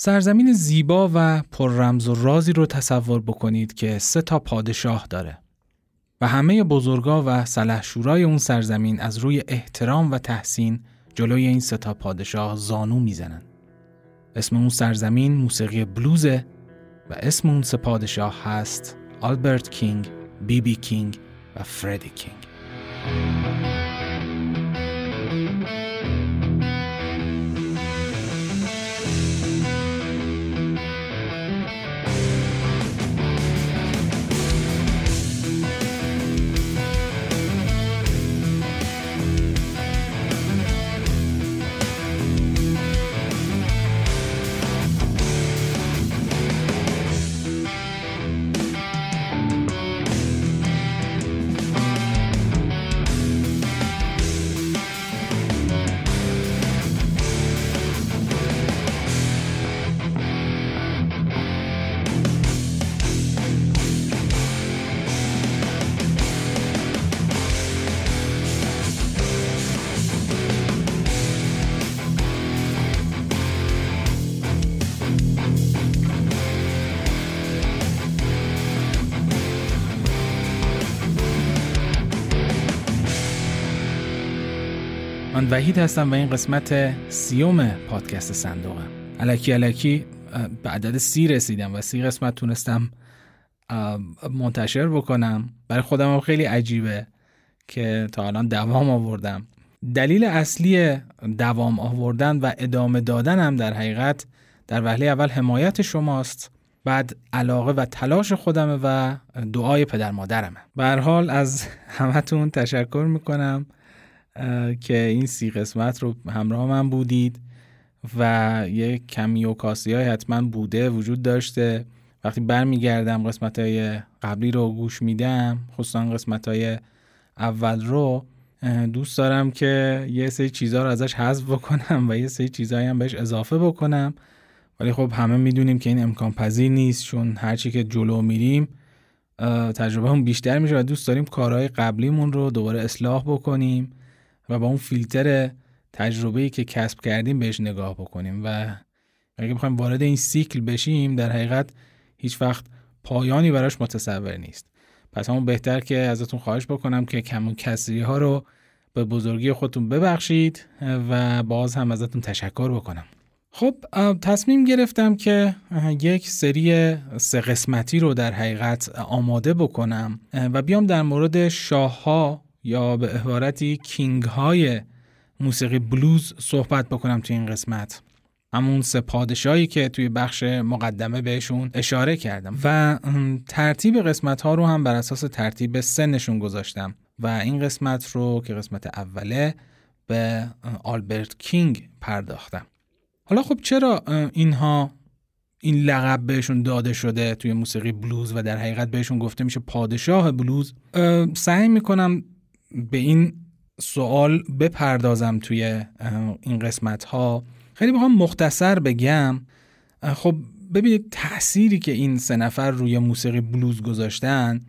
سرزمین زیبا و پر رمز و رازی رو تصور بکنید که سه تا پادشاه داره و همه بزرگا و سلحشورای اون سرزمین از روی احترام و تحسین جلوی این سه تا پادشاه زانو می‌زنن. اسم اون سرزمین موسیقی بلوزه و اسم اون سه پادشاه هست آلبرت کینگ، بی بی کینگ و فردی کینگ. وحید هستم و این قسمت سیوم پادکست صندوقم علکی علکی به عدد سی رسیدم و سی قسمت تونستم منتشر بکنم. برای خودم هم خیلی عجیبه که تا الان دوام آوردم. دلیل اصلی دوام آوردن و ادامه دادن هم در حقیقت در وهله اول حمایت شماست بعد علاقه و تلاش خودمه و دعای پدر مادرمه. به حال از همتون تشکر می‌کنم. که این سی قسمت رو همراه من بودید و یه کمی کاسی های حتما بوده وجود داشته. وقتی برمیگردم قسمت های قبلی رو گوش میدم خصوصا قسمت های اول رو دوست دارم که یه سری چیزها رو ازش حذف بکنم و یه سری چیزهایی هم بهش اضافه بکنم. ولی خب همه می‌دونیم که این امکان پذیر نیست چون هرچی که جلو میریم تجربه بیشتر میشه و دوست داریم کارهای قبلیمون رو دوباره اصلاح بکنیم. و با اون فیلتر تجربه‌ای که کسب کردیم بهش نگاه بکنیم. و اگه بخوایم وارد این سیکل بشیم در حقیقت هیچ وقت پایانی براش متصور نیست. پس همون بهتر که ازتون خواهش بکنم که کمون کسری ها رو به بزرگی خودتون ببخشید و باز هم ازتون تشکر بکنم. خب تصمیم گرفتم که یک سری سه قسمتی رو در حقیقت آماده بکنم و بیام در مورد شاه ها یا به عبارتی کینگ های موسیقی بلوز صحبت بکنم توی این قسمت. همون سه پادشاهی که توی بخش مقدمه بهشون اشاره کردم. و ترتیب قسمت ها رو هم بر اساس ترتیب سنشون گذاشتم. و این قسمت رو که قسمت اوله به آلبرت کینگ پرداختم. حالا خب چرا اینها این لقب بهشون داده شده توی موسیقی بلوز و در حقیقت بهشون گفته میشه پادشاه بلوز؟ سعی می‌کنم به این سوال بپردازم توی این قسمت ها خیلی بخوام مختصر بگم. خب ببینید تأثیری که این سه نفر روی موسیقی بلوز گذاشتن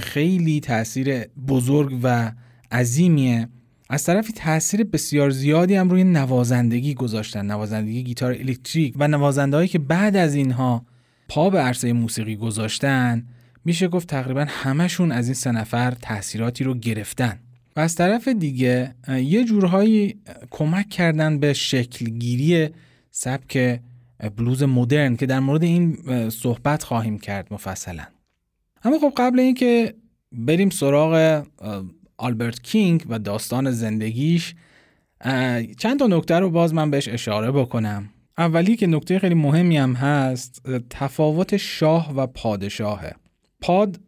خیلی تاثیر بزرگ و عظیمیه. از طرفی تاثیر بسیار زیادی هم روی نوازندگی گذاشتن نوازندگی گیتار الکتریک و نوازندهایی که بعد از اینها پا به عرصه موسیقی گذاشتن. میشه گفت تقریبا همشون از این سه نفر تاثیراتی رو گرفتن. و از طرف دیگه یه جورهایی کمک کردن به شکلگیری سبک بلوز مدرن که در مورد این صحبت خواهیم کرد مفصلا. اما خب قبل اینکه بریم سراغ آلبرت کینگ و داستان زندگیش چند تا نکته رو باز من بهش اشاره بکنم. اولی که نکته خیلی مهمی هم هست تفاوت شاه و پادشاهه. پاد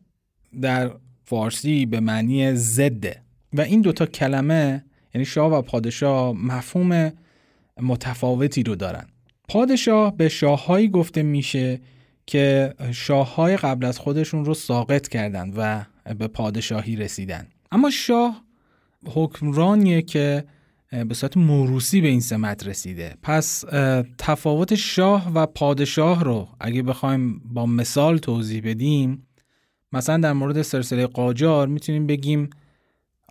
در فارسی به معنی زده و این دوتا کلمه یعنی شاه و پادشاه مفهوم متفاوتی رو دارن. پادشاه به شاههایی گفته میشه که شاههای قبل از خودشون رو ساقط کردند و به پادشاهی رسیدن. اما شاه حکمرانیه که به صورت موروسی به این سمت رسیده. پس تفاوت شاه و پادشاه رو اگه بخوایم با مثال توضیح بدیم مثلا در مورد سلسله قاجار می‌تونیم بگیم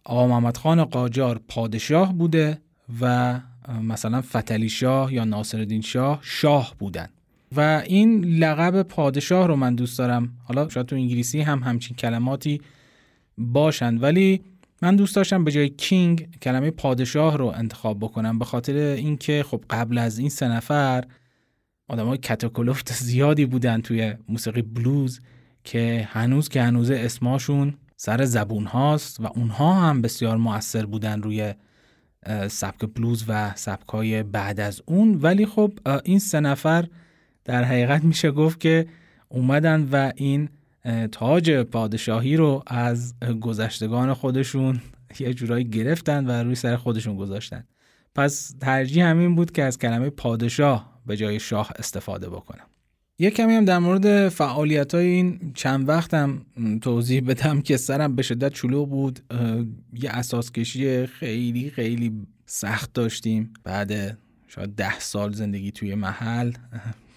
آقا محمد خان قاجار پادشاه بوده و مثلا فتلی شاه یا ناصرالدین شاه شاه بودن. و این لقب پادشاه رو من دوست دارم. حالا شاید تو انگلیسی هم همچین کلماتی باشند ولی من دوست داشتم به جای کینگ کلمه پادشاه رو انتخاب بکنم به خاطر اینکه خب قبل از این سه نفر های کتاکلفت زیادی بودن توی موسیقی بلوز. که هنوز که هنوز اسماشون سر زبون هاست و اونها هم بسیار مؤثر بودن روی سبک بلوز و سبکای بعد از اون. ولی خب این سه نفر در حقیقت میشه گفت که اومدن و این تاج پادشاهی رو از گذشتگان خودشون یه جورایی گرفتن و روی سر خودشون گذاشتن. پس ترجیح همین بود که از کلمه پادشاه به جای شاه استفاده بکنم. یه کمی هم در مورد فعالیت های این چند وقتم توضیح بدم که سرم به شدت شلوغ بود. یه اساس کشی خیلی خیلی سخت داشتیم. بعد شاید ده سال زندگی توی محل.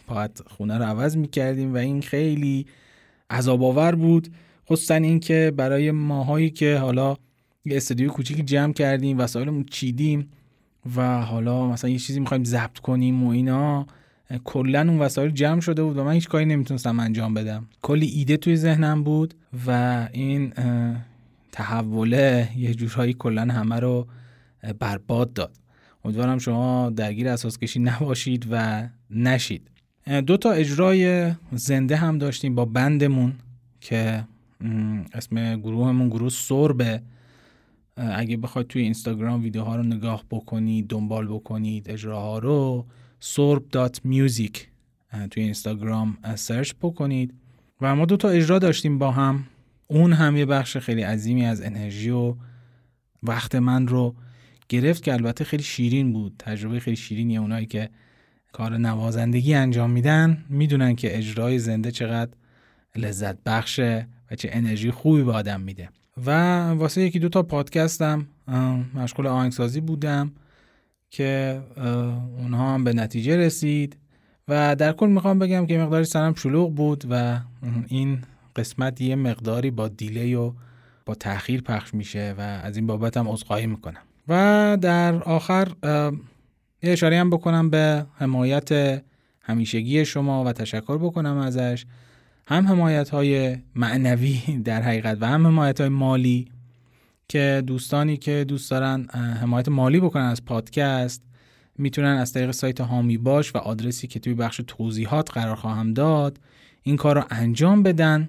باید خونه رو عوض می‌کردیم و این خیلی عذاب آور بود. خصوصا اینکه برای ماهایی که حالا یه استودیو کوچیکی جمع کردیم وسایلمون چیدیم و حالا مثلا یه چیزی می‌خوایم ضبط کنیم و اینا کلا اون وسایل جمع شده بود و من هیچ کاری نمی‌تونستم انجام بدم. کلی ایده توی ذهنم بود و این تحوله یه جورهایی کلا همه رو برباد داد. امیدوارم شما درگیر اساس کشی نباشید و نشید. دو تا اجرای زنده هم داشتیم با بندمون که اسم گروهمون گروه سربه. اگه بخواید توی اینستاگرام ویدیوها رو نگاه بکنید دنبال بکنید اجراها رو sorb.music توی اینستاگرام سرچ بکنید. و ما دو تا اجرا داشتیم با هم. اون هم یه بخش خیلی عظیمی از انرژی و وقت من رو گرفت که البته خیلی شیرین بود. تجربه خیلی شیرینی اونایی که کار نوازندگی انجام میدن می‌دونن که اجرای زنده چقدر لذت بخشه و چه انرژی خوبی به آدم میده. و واسه یکی دو تا پادکستم مشغول آهنگسازی بودم. که اونها هم به نتیجه رسید و در کل می‌خوام بگم که مقداری سرم شلوغ بود و این قسمت یه مقداری با دیلی و با تاخیر پخش میشه و از این بابت هم عذرخواهی می‌کنم. و در آخر یه اشاره هم بکنم به حمایت همیشگی شما و تشکر بکنم ازش. هم حمایت های معنوی در حقیقت و هم حمایت های مالی که دوستانی که دوست دارن حمایت مالی بکنن از پادکست می‌تونن از طریق سایت هامی باش و آدرسی که توی بخش توضیحات قرار خواهم داد این کار رو انجام بدن.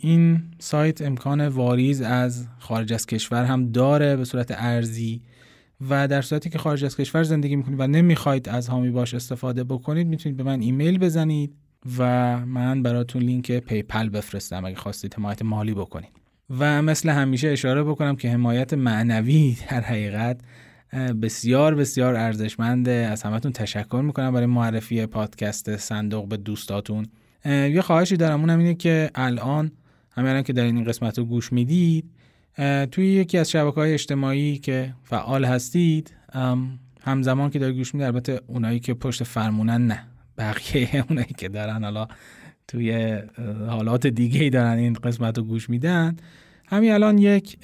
این سایت امکان واریز از خارج از کشور هم داره به صورت ارزی و در صورتی که خارج از کشور زندگی می‌کنید و نمی‌خواید از حامی باش استفاده بکنید می‌تونید به من ایمیل بزنید و من براتون لینک PayPal بفرستم اگه خواستید حمایت مالی بکنید. و مثل همیشه اشاره بکنم که حمایت معنوی در حقیقت بسیار بسیار ارزشمنده. از همتون تشکر می‌کنم برای معرفی پادکست صندوق به دوستاتون. یه خواهشی دارم. اونم اینه که الان همین که در این قسمت رو گوش می‌دید توی یکی از شبکه های اجتماعی که فعال هستید همزمان که داری گوش می‌دید البته اونایی که پشت فرمونن نه بقیه اونایی که دارن حالا توی حالات دیگه ای دارن این قسمت رو گوش میدن. همین الان یک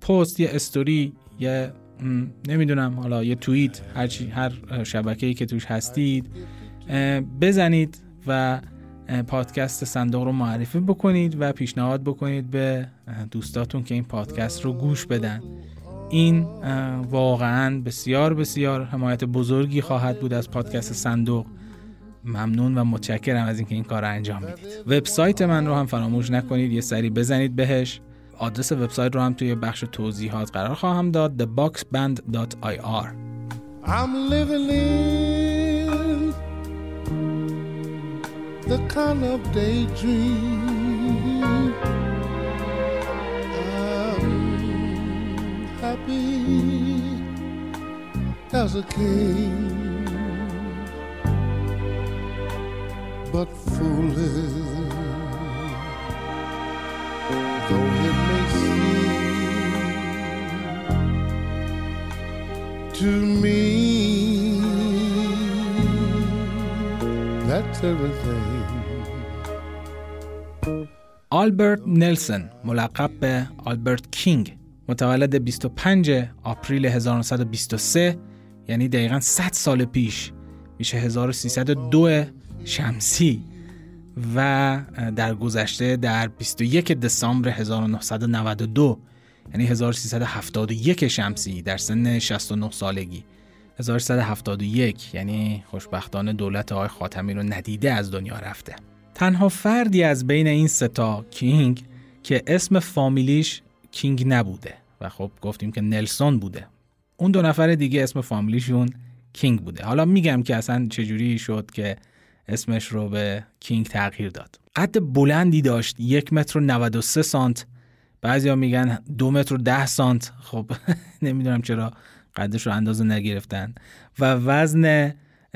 پست یه استوری یه نمی‌دونم حالا یه توییت هر, هر شبکه ای که توش هستید بزنید و پادکست صندوق رو معرفی بکنید و پیشنهاد بکنید به دوستاتون که این پادکست رو گوش بدن. این واقعا بسیار بسیار حمایت بزرگی خواهد بود از پادکست صندوق. ممنون و متشکرم از اینکه این کار رو انجام می‌دید. وبسایت من رو هم فراموش نکنید. یه سری بزنید بهش. آدرس وبسایت رو هم توی بخش توضیحات قرار خواهم داد. theboxband.ir I'm the kind of daydream. I'm happy as a king. But foolish. Though it may seem to me that's everything. آلبرت نلسون ملقب به آلبرت کینگ متولد 25 آپریل 1923 یعنی دقیقا 100 سال پیش میشه 1302 شمسی و در گذشته در 21 دسامبر 1992 یعنی 1371 شمسی در سن 69 سالگی. 1371 یعنی خوشبختانه دولت آقای خاتمی رو ندیده از دنیا رفته. تنها فردی از بین این ستا کینگ که اسم فامیلیش کینگ نبوده و خب گفتیم که نلسون بوده. اون دو نفر دیگه اسم فامیلیشون کینگ بوده. حالا میگم که اصلا چجوری شد که اسمش رو به کینگ تغییر داد. قد بلندی داشت یک متر و 93 سانت. بعضیا میگن دو متر و ده سانت. خب نمی‌دونم چرا قدش رو اندازه نگرفتن. و وزن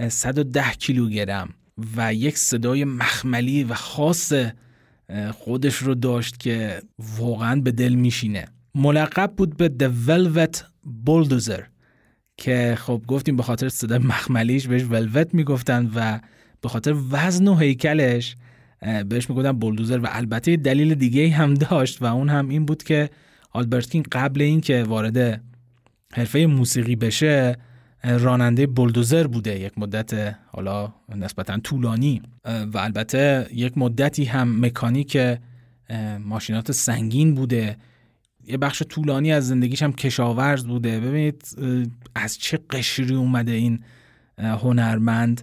110 کیلوگرم. و یک صدای مخملی و خاص خودش رو داشت که واقعا به دل میشینه. ملقب بود به The Velvet Bulldozer. که خب گفتیم به خاطر صدای مخملیش بهش ولوت می‌گفتن و به خاطر وزن و هیکلش بهش می‌گفتن بولدوزر و البته دلیل دیگه هم داشت و اون هم این بود که آلبرت کینگ قبل اینکه وارد حرفه موسیقی بشه راننده بولدوزر بوده یک مدت حالا نسبتا طولانی. و البته یک مدتی هم مکانیک ماشینات سنگین بوده. یه بخش طولانی از زندگیش هم کشاورز بوده. ببینید از چه قشری اومده این هنرمند.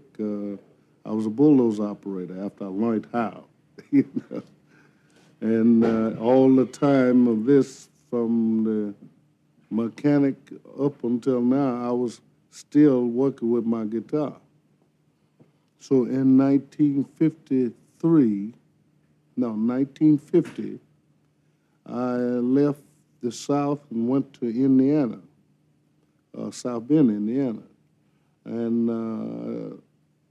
uh, I was a bulldozer operator after I learned how. you know? And uh, all the time of this from the mechanic up until now, I was still working with my guitar. So in 1953, no, 1950, I left the South and went to Indiana, uh, South Bend, Indiana. And uh,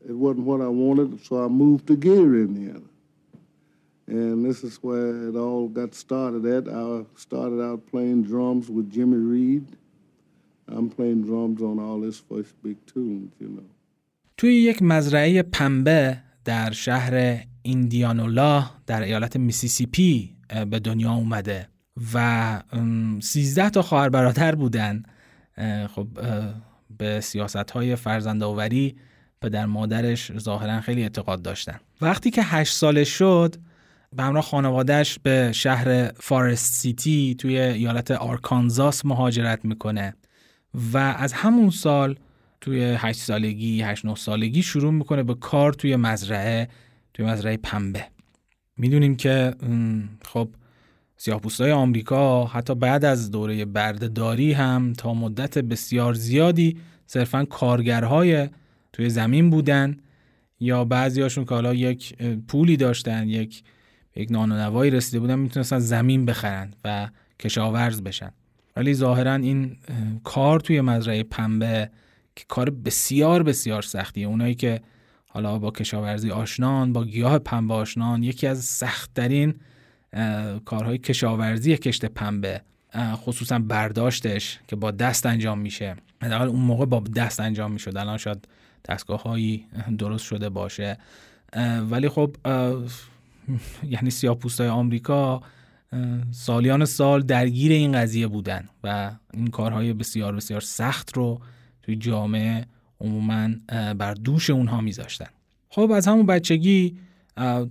it wasn't what I wanted, so I moved to Gary, Indiana. And this is where it all got started at. I started out playing drums with Jimmy Reed. I'm playing drums on all his first big tunes, you know. توی یک مزرعه پنبه در شهر ایندیانولا در ایالت میسیسیپی به دنیا اومده و سیزده تا خواهر برادر بودن خب به سیاست های فرزندآوری پدر مادرش ظاهرا خیلی اعتقاد داشتن. وقتی که هشت سالش شد به همراه خانوادهش به شهر فارست سیتی توی ایالت آرکانزاس مهاجرت می‌کنه و از همون سال توی هشت سالگی هشت نه سالگی شروع می‌کنه به کار توی مزرعه توی مزرعه پنبه. می‌دونیم که خب سیاه‌پوستای آمریکا حتی بعد از دوره بردهداری هم تا مدت بسیار زیادی صرفا کارگرهای توی زمین بودن یا بعضیاشون که حالا یک پولی داشتن یک یک نانونوایی رسیده بودن می‌تونستن زمین بخرن و کشاورز بشن. ولی ظاهرا این کار توی مزرعه پنبه که کار بسیار بسیار سختیه. اونایی که حالا با کشاورزی آشنان با گیاه پنبه آشنان یکی از سختترین کارهای کشاورزی کشت پنبه خصوصا برداشتش که با دست انجام میشه. حداقل اون موقع با دست انجام می‌شد. الان شاید دستگاه هایی درست شده باشه. ولی خب یعنی سیاپوستای آمریکا سالیان سال درگیر این قضیه بودن و این کارهای بسیار بسیار سخت رو توی جامعه عموما بر دوش اونها میذاشتن. خب از همون بچگی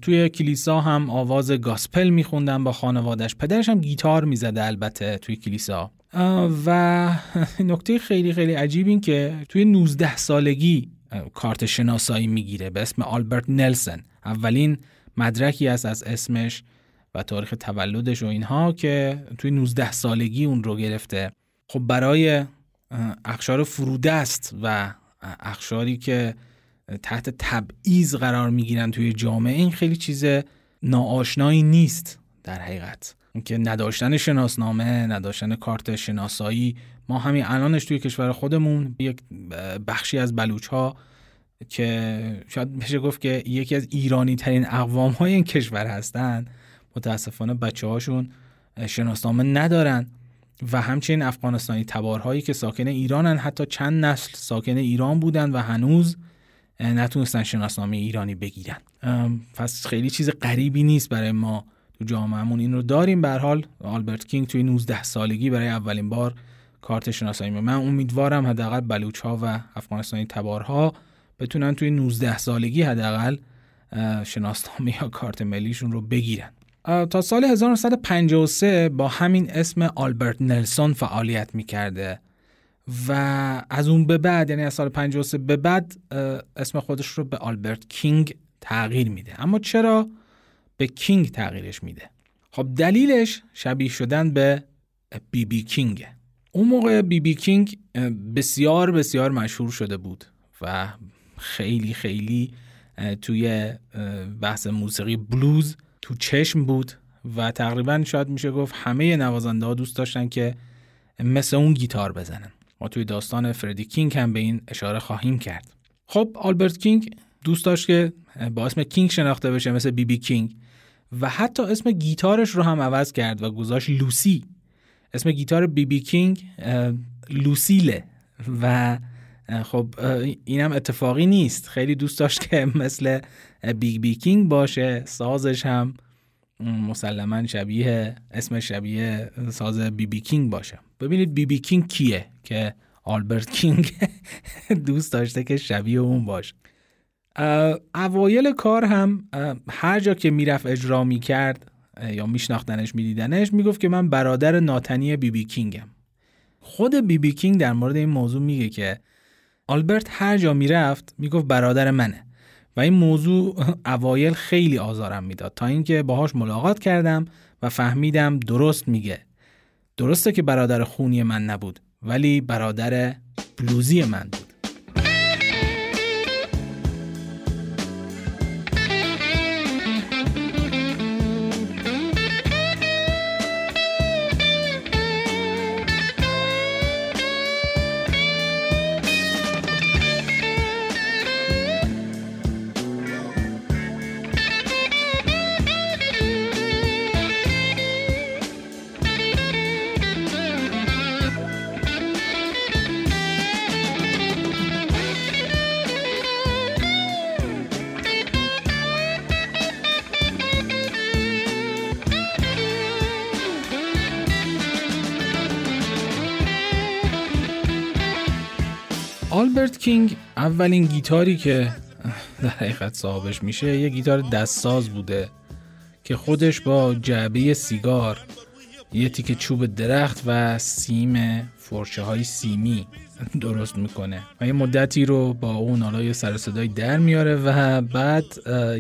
توی کلیسا هم آواز گاسپل میخوندن با خانوادش پدرش هم گیتار می‌زده البته توی کلیسا. و نکته خیلی خیلی عجیب این که توی 19 سالگی کارت شناسایی می‌گیره به اسم آلبرت نلسن. اولین مدرکی است از اسمش و تاریخ تولدش و اینها که توی 19 سالگی اون رو گرفته. خب برای اخشار فرودست و اخشاری که تحت تبعیض قرار می‌گیرن توی جامعه این خیلی چیز ناآشنایی نیست در حقیقت. که نداشتن شناسنامه نداشتن کارت شناسایی ما همین الانش توی کشور خودمون یک بخشی از بلوچ ها که شاید بشه گفت که یکی از ایرانی ترین اقوام های این کشور هستن متاسفانه بچه هاشون شناسنامه ندارن و همچنین افغانستانی تبارهایی که ساکن ایرانن حتی چند نسل ساکن ایران بودن و هنوز نتونستن شناسنامه ایرانی بگیرن. پس خیلی چیز غریبی نیست برای ما تو جامعهمون. این رو داریم. به حال آلبرت کینگ توی 19 سالگی برای اولین بار کارت شناسایی من امیدوارم حداقل بلوچ ها و افغانستانی تبارها بتونن توی 19 سالگی حداقل شناسنامه یا کارت ملیشون رو بگیرن. تا سال 1953 با همین اسم آلبرت نلسون فعالیت می‌کرده و از اون به بعد یعنی از سال 53 به بعد اسم خودش رو به آلبرت کینگ تغییر میده. اما چرا به کینگ تغییرش میده؟ خب دلیلش شبیه شدن به بی بی کینگ اون موقع بی بی کینگ بسیار بسیار مشهور شده بود و خیلی خیلی توی بحث موسیقی بلوز تو چشم بود و تقریبا شاید میشه گفت همه نوازنده ها دوست داشتن که مثل اون گیتار بزنن. ما توی داستان فردی کینگ هم به این اشاره خواهیم کرد. خب آلبرت کینگ دوست داشت که با اسم کینگ شناخته بشه مثل بی بی کینگ و حتی اسم گیتارش رو هم عوض کرد و گذاشت لوسی. اسم گیتار بی بی کینگ لوسیله. و خب اینم اتفاقی نیست. خیلی دوست داشت که مثل بی بی کینگ باشه. سازش هم مسلما شبیه اسم شبیه ساز بی بی کینگ باشه. ببینید بی بی کینگ کیه که آلبرت کینگ دوست داشته که شبیه اون باشه. اوایل کار هم هر جا که می‌رفت اجرا می‌کرد یا میشناختنش میدیدنش می‌گفت که من برادر ناتنی بی بی کینگم. خود بی بی کینگ در مورد این موضوع میگه که آلبرت هر جا می‌رفت می‌گفت برادر منه. و این موضوع اوایل خیلی آزارم می‌داد. تا اینکه باهاش ملاقات کردم و فهمیدم درست میگه. درسته که برادر خونی من نبود ولی برادر بلوزی من بود. آلبرت کینگ اولین گیتاری که در حقیقت صاحبش میشه یه گیتار دستساز بوده که خودش با جعبه سیگار یه تیک چوب درخت و سیم فرشه های سیمی درست می‌کنه و یه مدتی رو با اون حالا یه سر صدای در میاره و بعد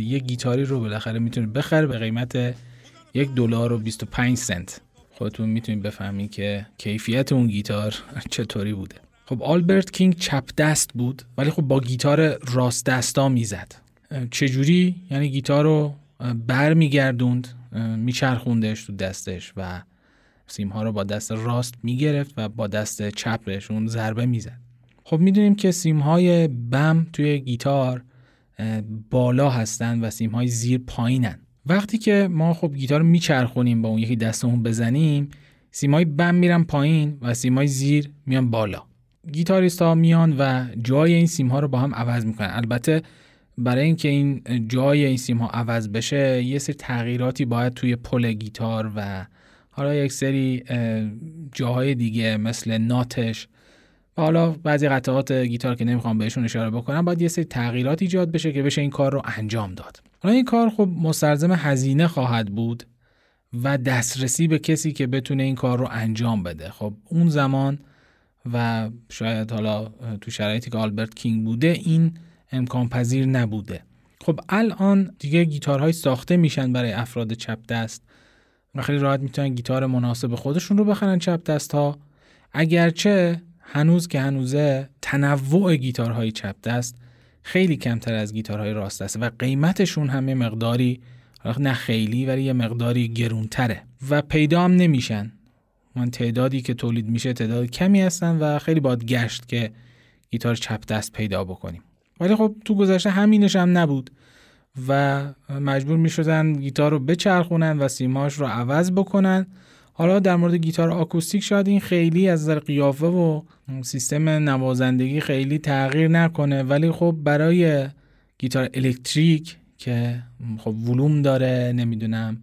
یه گیتاری رو بالاخره می‌تونه بخره به قیمت یک دلار و 25 سنت. خودتون می‌تونید بفهمید که کیفیت اون گیتار چطوری بوده. خب آلبرت کینگ چپ دست بود ولی خب با گیتار راست دستا می‌زد. چجوری؟ یعنی گیتار رو بر میگردوند میچرخوندش تو دستش و سیم ها رو با دست راست می‌گرفت و با دست چپشون ضربه می‌زد. خب می‌دونیم که سیم های بم توی گیتار بالا هستن و سیم های زیر پایینن. وقتی که ما خب گیتار رو میچرخونیم با اون یکی دستمون بزنیم سیم های بم میرن پایین و سیم های زیر میان بالا. گیتاریست ها میان و جای این سیم ها رو با هم عوض می‌کنن. البته برای اینکه این جای این سیم ها عوض بشه یه سری تغییراتی باید توی پل گیتار و حالا یک سری جاهای دیگه مثل ناتش و حالا بعضی قطعات گیتار که نمی‌خوام بهشون اشاره بکنم باید یه سری تغییرات ایجاد بشه که بشه این کار رو انجام داد. حالا این کار خب مستلزم هزینه خواهد بود و دسترسی به کسی که بتونه این کار رو انجام بده. خب اون زمان و شاید حالا تو شرایطی که آلبرت کینگ بوده این امکان پذیر نبوده. خب الان دیگه گیتارهای ساخته میشن برای افراد چپ دست و خیلی راحت می‌تونن گیتار مناسب خودشون رو بخرن چپ دست ها اگرچه هنوز که هنوزه تنوع گیتارهای چپ دست خیلی کمتر از گیتارهای راست دست و قیمتشون همه مقداری نه خیلی ولی یه مقداری گرونتره و پیدا هم نمیشن. من تعدادی که تولید میشه تعداد کمی هستن و خیلی باید گشت که گیتار چپ دست پیدا بکنیم. ولی خب تو گذشته همینش هم نبود و مجبور می شدن گیتار رو بچرخونن و سیماش رو عوض بکنن. حالا در مورد گیتار آکوستیک شاید این خیلی از نظر قیافه و سیستم نوازندگی خیلی تغییر نکنه. ولی خب برای گیتار الکتریک که خب ولوم داره نمی‌دونم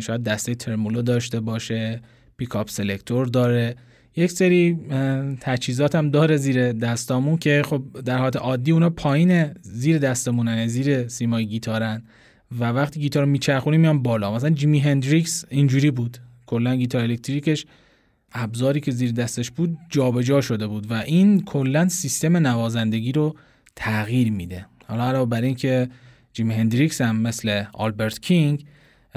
شاید دسته tremolo داشته باشه pickup selector داره. یک سری تجهیزات هم داره زیر دستامون که خب در حالت عادی اونا پایین زیر دستمونن زیر سیمای گیتارن. و وقتی گیتار رو میچرخونیم میان بالا. مثلا جیمی هندریکس اینجوری بود. کلا گیتار الکتریکش ابزاری که زیر دستش بود جابجا جا شده بود و این کلا سیستم نوازندگی رو تغییر میده. حالا علاوه بر اینکه جیمی هندریکس هم مثل آلبرت کینگ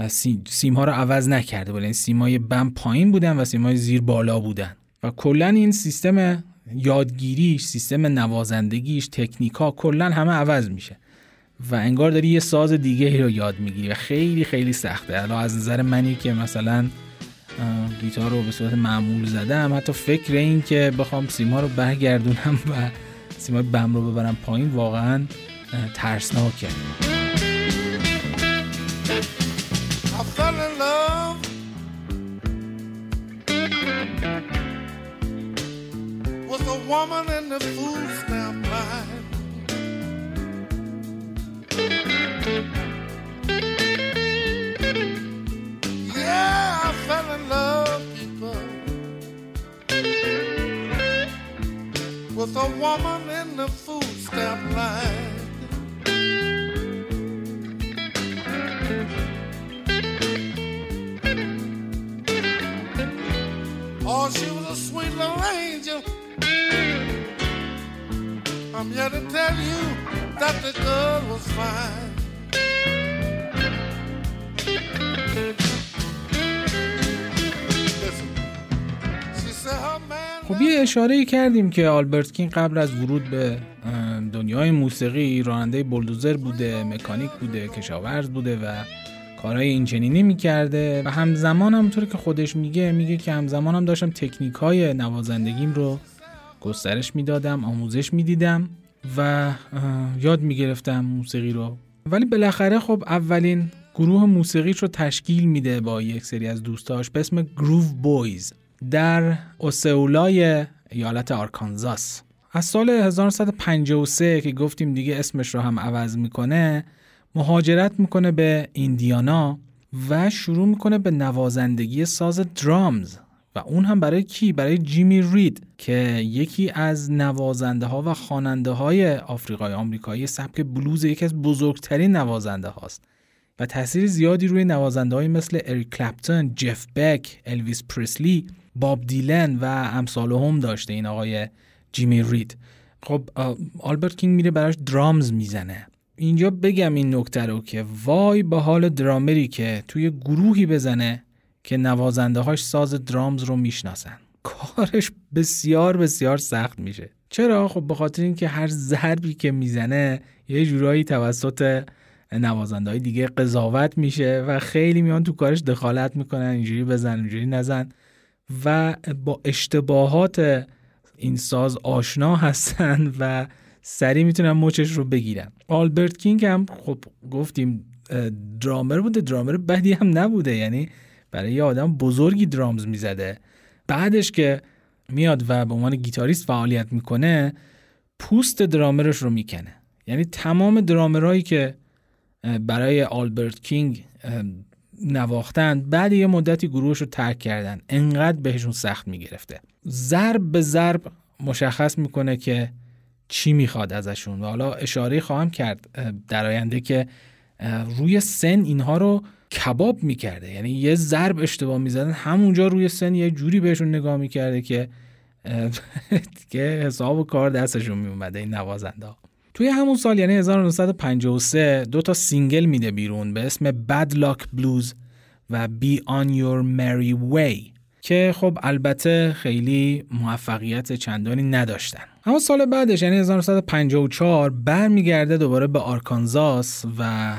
سیم ها رو عوض نکرده بود یعنی سیمای بم پایین بودن و سیمای زیر بالا بودن. و کلا این سیستم یادگیریش سیستم نوازندگیش تکنیکا کلا همه عوض میشه. و انگار داری یه ساز دیگه رو یاد می‌گیری و خیلی خیلی سخته. الان از نظر منی که مثلا گیتار رو به صورت معمول زدم حتی فکر این که بخوام سیما رو برگردونم و سیمای بم رو ببرم پایین واقعا ترسناکه. Woman in the food stamp line. Yeah, I fell in love, people, with a woman in the food stamp line. I'm here to tell you that the girl was fine. خب یه اشاره کردیم که آلبرت کین قبل از ورود به دنیای موسیقی راننده بلدوزر بوده مکانیک بوده کشاورز بوده و کارهای اینچنینی می‌کرده و همزمان همونطور که خودش میگه میگه که همزمان هم داشتم تکنیک های نوازندگیم رو گسترش می‌دادم آموزش می‌دیدم و یاد می‌گرفتم موسیقی رو. ولی بالاخره خب اولین گروه موسیقی رو تشکیل میده با یک سری از دوستاش به اسم گروو بویز در اوسئولای ایالت آرکانزاس. از سال 1953 که گفتیم دیگه اسمش رو هم عوض می‌کنه مهاجرت می‌کنه به ایندیانا و شروع می‌کنه به نوازندگی ساز drums و اون هم برای کی؟ برای جیمی رید که یکی از نوازنده ها و خواننده های آفریقای آمریکایی سبک بلوز یکی از بزرگترین نوازنده هاست و تاثیر زیادی روی نوازنده های مثل اریک کلپتون، جف بک، الویس پرسلی، باب دیلن و امثال هم داشته این آقای جیمی رید. خب آلبرت کینگ میره براش درامز می‌زنه. اینجا بگم این نکته رو که وای به حال درامری که توی گروهی بزنه که نوازنده هاش ساز درامز رو می‌شناسن. کارش بسیار بسیار سخت میشه. چرا؟ خب به خاطر اینکه هر ضربی که می‌زنه یه جورایی توسط نوازنده های دیگه قضاوت میشه و خیلی میان تو کارش دخالت می‌کنن اینجوری بزن اینجوری نزن و با اشتباهات این ساز آشنا هستن و سریع می‌تونن موچش رو بگیرن. آلبرت کینگ هم خب گفتیم درامر بوده. درامر بدی هم نبوده. یعنی برای یه آدم بزرگی درامز می‌زده. بعدش که میاد و به عنوان گیتاریست فعالیت می‌کنه پوست درامرش رو می‌کنه. یعنی تمام درامرهایی که برای آلبرت کینگ نواختن بعد یه مدتی گروهش رو ترک کردن. انقدر بهشون سخت می‌گرفته. ضرب به ضرب مشخص می‌کنه که چی می‌خواد ازشون. و حالا اشاره خواهم کرد در آینده که روی سن اینها رو کباب می‌کرده. یعنی یه ضرب اشتباه می‌زدن. همونجا روی سن یه جوری بهشون نگاه می‌کرده که که حساب و کار دستشون میومده این نوازنده توی همون سال یعنی 1953 دو تا single میده بیرون به اسم Bad Luck Blues و Be On Your Merry Way. که خب البته خیلی موفقیت چندانی نداشتن. اما سال بعدش یعنی 1954 برمیگرده دوباره به آرکانزاس و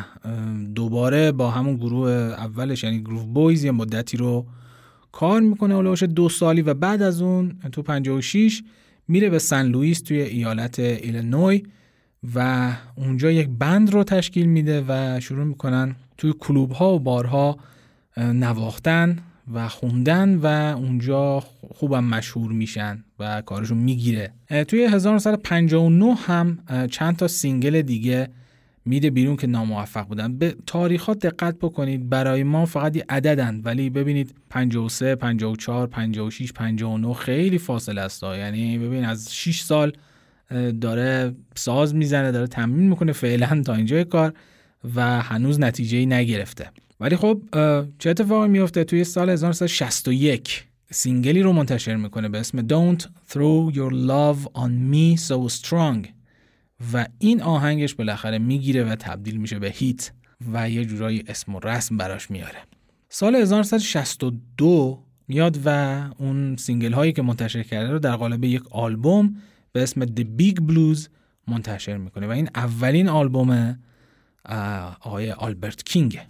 دوباره با همون گروه اولش یعنی Groove Boys یه مدتی رو کار می‌کنه حول و حوش دو سالی و بعد از اون تو 56 میره به سن لوئیس توی ایالت ایلینوی و اونجا یک band رو تشکیل میده و شروع می‌کنن توی کلوب ها و بارها نواختن. و خوندن و اونجا خوبم مشهور میشن و کارشون می‌گیره. توی 1959 هم چند تا single دیگه میده بیرون که ناموفق بودن. به تاریخات دقت بکنید برای ما فقط یه عددن ولی ببینید 53 54 56 59 خیلی فاصله است یعنی ببین از 6 سال داره ساز می‌زنه داره تمرین می‌کنه فعلا تا اینجای کار و هنوز نتیجه ای نگرفته. ولی خب چه اتفاقی میفته توی سال 1961 single ی رو منتشر می‌کنه به اسم Don't Throw Your Love on Me So Strong و این آهنگش بالاخره می‌گیره و تبدیل میشه به hit و یه جورایی اسم و رسم براش میاره. سال 1962 میاد و اون single هایی که منتشر کرده رو در قالب یک آلبوم به اسم The Big Blues منتشر می‌کنه و این اولین آلبوم آقای آلبرت کینگه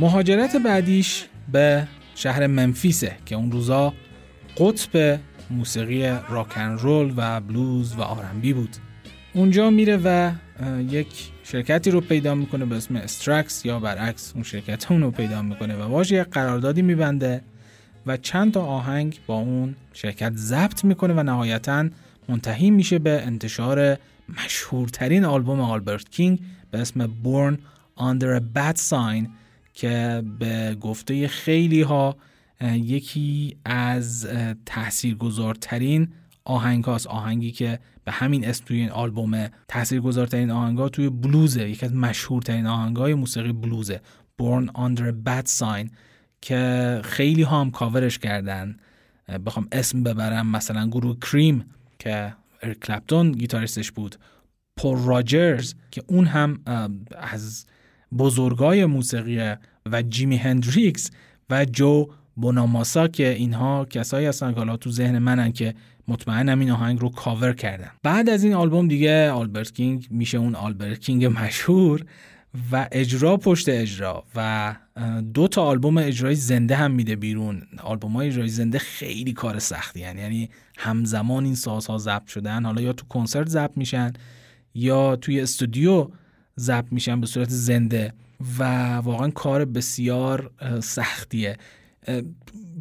مهاجرت بعدیش به شهر منفیسه که اون روزا قطب موسیقی راکن رول و بلوز و آرنبی بود. اونجا میره و یک شرکتی رو پیدا می‌کنه به اسم استرکس یا برعکس اون شرکت اون رو پیدا می‌کنه و باش یک قراردادی میبنده و چند تا آهنگ با اون شرکت ضبط می‌کنه و نهایتا منتهی میشه به انتشار مشهورترین آلبوم آلبرت کینگ به اسم Born Under a Bad Sign که به گفته خیلی ها یکی از تاثیرگذارترین آهنگ هاست آهنگی که به همین اسم توی این آلبوم تاثیرگذارترین آهنگ ها توی بلوزه. یکی از مشهورترین آهنگ های موسیقی بلوزه Born Under a Bad Sign که خیلی ها هم کاورش کردن. بخوام اسم ببرم مثلا گروه کریم که اریک کلپتون گیتاریستش بود پول راجرز که اون هم از بزرگای موسیقی و جیمی هندریکس و جو بوناماسا که اینها کسایی هستن که حالا تو ذهن منن که مطمئنم این آهنگ رو کاور کردن. بعد از این آلبوم دیگه آلبرت کینگ میشه اون آلبرت کینگ مشهور و اجرا پشت اجرا. و دو تا آلبوم اجرای زنده هم میده بیرون. آلبوم های اجرای زنده خیلی کار سختی هن. یعنی همزمان این سازها ضبط شدن. حالا یا تو کنسرت ضبط میشن یا توی استودیو ضبط میشن به صورت زنده و واقعا کار بسیار سختیه.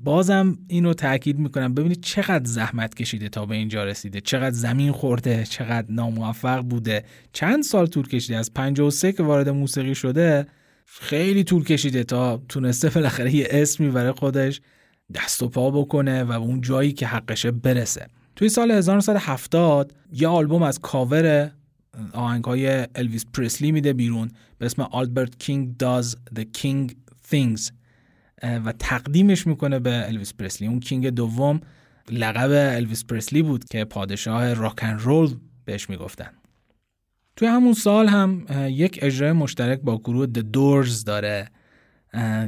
بازم اینو تاکید می‌کنم. ببینید چقدر زحمت کشیده تا به اینجا رسیده. چقدر زمین خورده چقدر ناموفق بوده. چند سال طول کشیده؟ از 53 که وارد موسیقی شده خیلی طول کشیده تا تونسته بالاخره یه اسمی برای خودش دست و پا بکنه و اون جایی که حقشه برسه. توی سال 1970 یه آلبوم از کاور آهنگ های الویس پرسلی میده بیرون. به اسم Albert King Does The King's Things. و تقدیمش می‌کنه به الویس پرسلی اون King دوم لقب الویس پرسلی بود که پادشاه rock 'n' roll بهش می‌گفتن. توی همون سال هم یک اجرای مشترک با گروه The Doors داره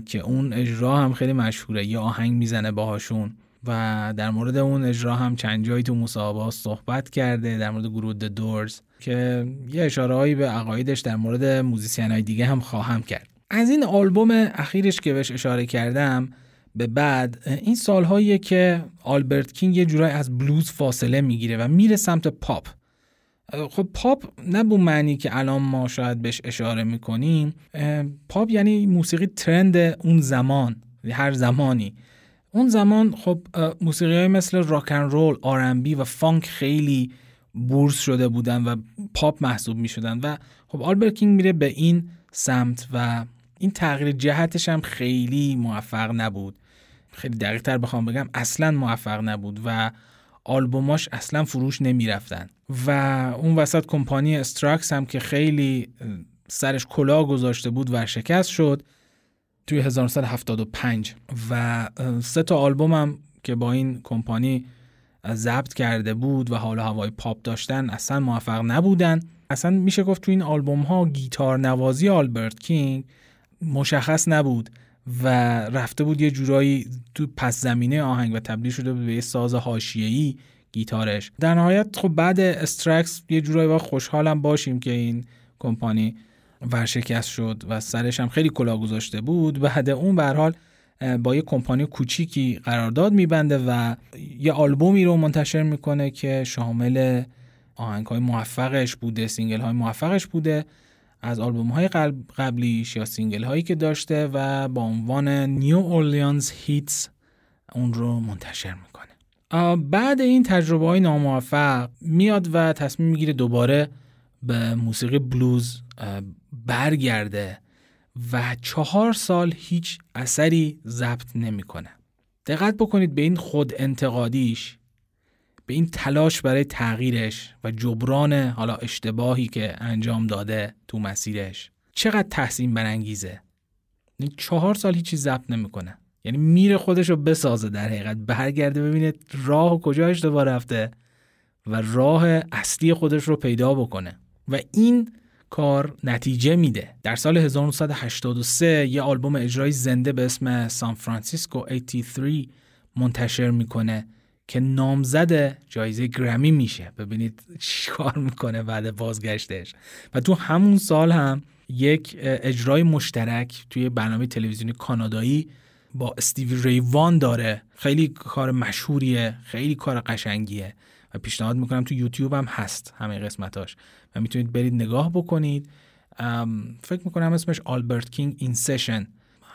که اون اجرا هم خیلی مشهوره. یه آهنگ می‌زنه باهاشون. و در مورد اون اجرا هم چند جایی تو مصاحبه صحبت کرده در مورد گروه The Doors. که یه اشاره هایی به عقایدش در مورد musician های دیگه هم خواهم کرد. از این آلبوم اخیرش که بهش اشاره کردم به بعد این سالهاییه که آلبرت کینگ یه جورایی از بلوز فاصله می‌گیره و میره سمت پاپ. خب پاپ نه به معنی که الان ما شاید بهش اشاره می‌کنیم پاپ یعنی موسیقی trend اون زمان هر زمانی. اون زمان خب موسیقی های مثل rock 'n' roll، R&B و فانک خیلی بورس شده بودن و پاپ محسوب می شدن و خب آلبرت کینگ میره به این سمت و این تغییر جهتش هم خیلی موفق نبود. خیلی دقیق تر بخوام بگم اصلا موفق نبود و آلبوماش اصلا فروش نمی‌رفتن. و اون وسط کمپانی استکس هم که خیلی سرش کلاه گذاشته بود و شکست شد توی 1975 و سه تا آلبوم هم که با این کمپانی ضبط کرده بود و حال هوای پاپ داشتن اصلا موفق نبودن. اصلا میشه گفت تو این آلبوم ها گیتار نوازی آلبرت کینگ مشخص نبود و رفته بود یه جورایی تو پس زمینه آهنگ و تبدیل شده به یه ساز حاشیه‌ای گیتارش. در نهایت خب بعد استکس یه جورایی با خوشحالم باشیم که این کمپانی ورشکست شد و سرش هم خیلی کلاه گذاشته بود. بعد اون به حال با یه کمپانی کوچیکی قرارداد میبنده و یه آلبومی رو منتشر می‌کنه که شامل آهنگ های موفقش بوده سینگل های موفقش بوده از آلبوم های قبلیش یا سینگل هایی که داشته و با عنوان New Orleans Heat اون رو منتشر می‌کنه. بعد این تجربه های ناموفق میاد و تصمیم می‌گیره دوباره به موسیقی بلوز برگرده. و چهار سال هیچ اثری ضبط نمی‌کنه. دقت بکنید به این خود انتقادیش به این تلاش برای تغییرش و جبران حالا اشتباهی که انجام داده تو مسیرش چقدر تحسین برانگیزه. یعنی چهار سال هیچی ضبط نمی‌کنه. یعنی میره خودش رو بسازه در حقیقت برگرده ببینه راه و کجا اشتباه رفته و راه اصلی خودش رو پیدا بکنه. و این کار نتیجه میده. در سال 1983 یه آلبوم اجرای زنده به اسم سان فرانسیسکو 83 منتشر می‌کنه که نامزد جایزه گرمی میشه. ببینید چیکار می‌کنه بعد بازگشتش. و تو همون سال هم یک اجرای مشترک توی برنامه تلویزیونی کانادایی با استیوی ری وان داره. خیلی کار مشهوریه خیلی کار قشنگیه و پیشنهاد می‌کنم تو یوتیوب هم هست همه قسمتاش. و می‌تونید برید نگاه بکنید. فکر می‌کنم اسمش آلبرت کینگ In Session.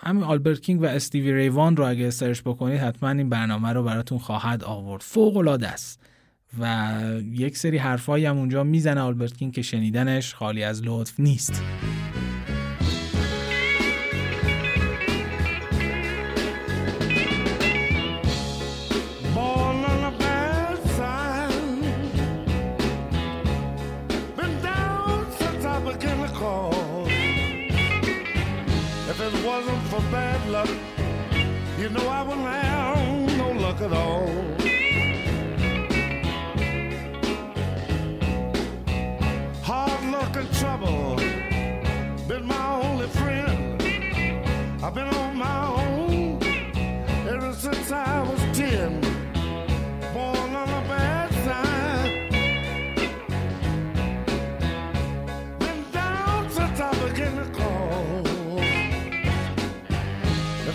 همین آلبرت کینگ و استیوی ری وان رو اگه سرچ بکنید حتما این برنامه رو براتون خواهد آورد. فوق العاده است. و یک سری حرفایی هم اونجا می‌زنه آلبرت کینگ که شنیدنش خالی از لطف نیست. You know I wouldn't have no luck at all. Hard luck and trouble been my only friend. I've been on my own ever since I was ten.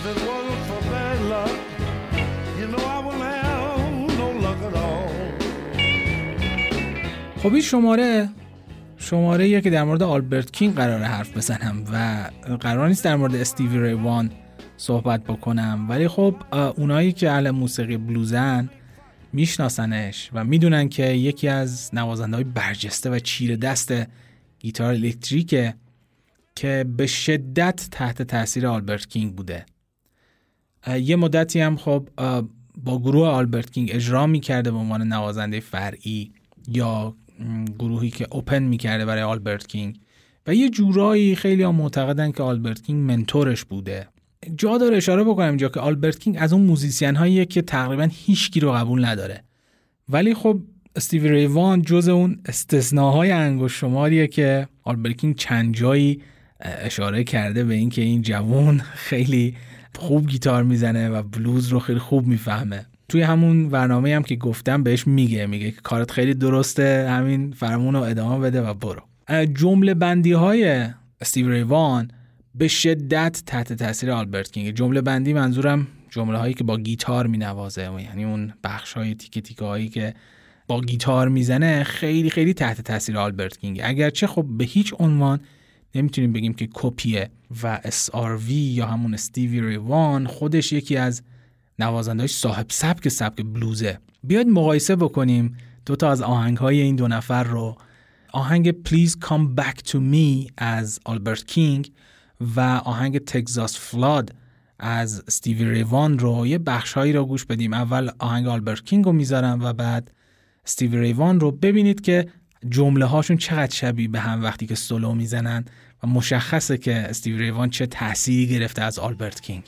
If it wasn't for you know I wouldn't have no luck at all. خب این شماره شماره یه که در مورد آلبرت کینگ قرار حرف بزنم و قرار نیست در مورد استیوی ریوان صحبت بکنم. ولی خب اونایی که اهل موسیقی بلوزن میشناسنش و می‌دونن که یکی از نوازنده های برجسته و چیر دست گیتار الکتریکه که به شدت تحت تاثیر آلبرت کینگ بوده. یه مدتی هم خب با گروه آلبرت کینگ اجرا می‌کرده به عنوان نوازنده فرعی یا گروهی که open می‌کرده برای آلبرت کینگ. و یه جورایی خیلی هم معتقدن که آلبرت کینگ mentor ش بوده. جا داره اشاره بکنم اینجا که آلبرت کینگ از اون موزیسین هاییه که تقریبا هیچکی رو قبول نداره. ولی خب استیوی ری وان جز اون استثناهای انگشت شماریه که آلبرت کینگ چند جایی اشاره کرده به اینکه این جوون خیلی خوب گیتار می‌زنه و بلوز رو خیلی خوب می‌فهمه. توی همون برنامه هم که گفتم بهش میگه میگه که کارت خیلی درسته همین فرمون رو ادامه بده و برو. جمله بندی های استیو ریوان به شدت تحت تاثیر آلبرت کینگ. جمله بندی منظورم جمله هایی که با گیتار می نوازه یعنی اون بخش های تیکه تیکه هایی که با گیتار می‌زنه خیلی خیلی تحت تاثیر آلبرت کینگ. اگرچه خب به هیچ عنوان نمی‌تونیم بگیم که کپیه و SRV یا همون استیوی ریوان خودش یکی از نوازنده صاحب سبک سبک بلوزه بیاید مقایسه بکنیم دو تا از آهنگ های این دو نفر رو. آهنگ Please Come Back to Me از آلبرت کینگ و آهنگ تگزاس فلاد از استیوی ریوان رو یه بخش هایی رو گوش بدیم. اول آهنگ آلبرت کینگ رو می‌ذارم و بعد استیوی ریوان رو. ببینید که جمله هاشون چقدر شبیه به هم وقتی که سولو می‌زنن و مشخصه که استیوی ریوان چه تأثیری گرفته از آلبرت کینگ.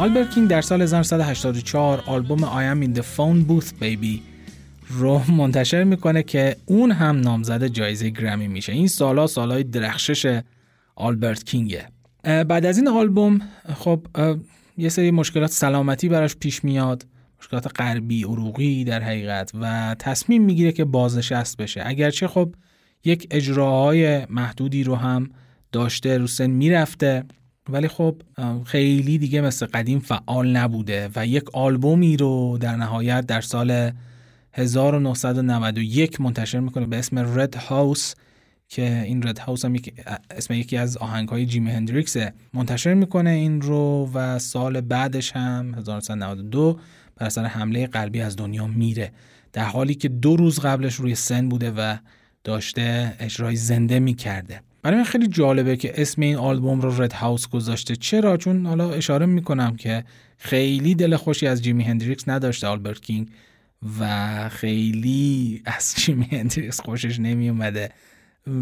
آلبرت کینگ در سال 1984 آلبوم I Am In The Phone Booth Baby رو منتشر می‌کنه که اون هم نامزد جایزه گرمی میشه. این سالا سالای درخشش آلبرت کینگه. بعد از این آلبوم خب یه سری مشکلات سلامتی براش پیش میاد. مشکلات غربی عروقی در حقیقت و تصمیم می‌گیره که بازنشست بشه. اگرچه خب یک اجراهای محدودی رو هم داشته رو سن می‌رفته. ولی خب خیلی دیگه مثل قدیم فعال نبوده و یک آلبومی رو در نهایت در سال 1991 منتشر می‌کنه به اسم رد هاوس که این رد هاوس هم اسم یکی از آهنگ های جیمی هندریکس منتشر می‌کنه این رو و سال بعدش هم 1992 بر اثر حمله قلبی از دنیا میره. در حالی که دو روز قبلش روی سن بوده و داشته اجرای زنده می‌کرده. برای من خیلی جالبه که اسم این آلبوم رو رد هاوس گذاشته. چرا؟ چون حالا اشاره می‌کنم که خیلی دل خوشی از جیمی هندریکس نداشته آلبرت کینگ و خیلی از جیمی هندریکس خوشش نمی اومده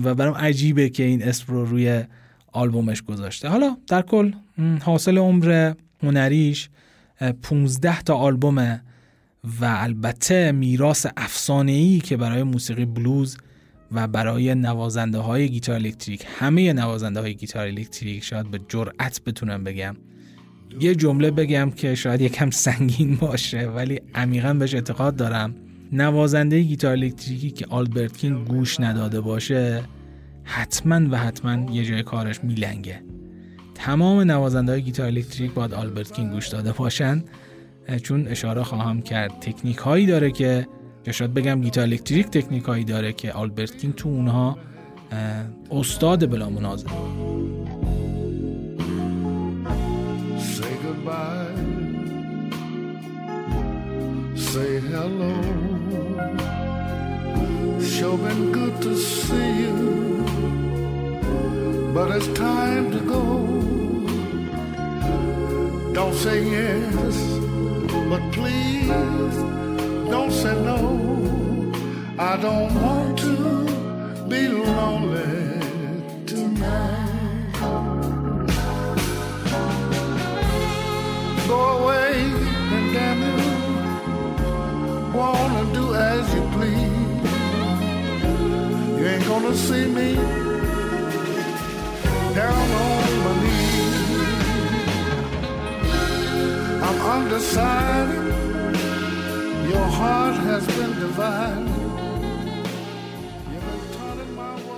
و برام عجیبه که این اسم رو روی آلبومش گذاشته. حالا در کل حاصل عمر هنریش 15 تا آلبومه و البته میراث افسانه‌ای که برای موسیقی بلوز و برای نوازنده های گیتار الکتریک همه نوازنده های گیتار الکتریک شاید به جرأت بتونم بگم. یه جمله بگم که شاید یکم سنگین باشه ولی عمیقا بهش اعتقاد دارم. نوازنده گیتار الکتریکی که آلبرت کینگ گوش نداده باشه حتما و حتما یه جای کارش میلنگه. تمام نوازنده های گیتار الکتریک باید آلبرت کینگ گوش داده باشن. چون اشاره خواهم کرد تکنیک هایی داره که یا شاید بگم گیتار الکتریک تکنیکایی داره که آلبرت کینگ تو اونها استاد بلا منازه Say hello Sure been good to see you But it's time to go Don't say yes But please don't say no. I don't want to be lonely tonight. Go away and damn you! Wanna do as you please. You ain't gonna see me down on my knees. I'm undecided.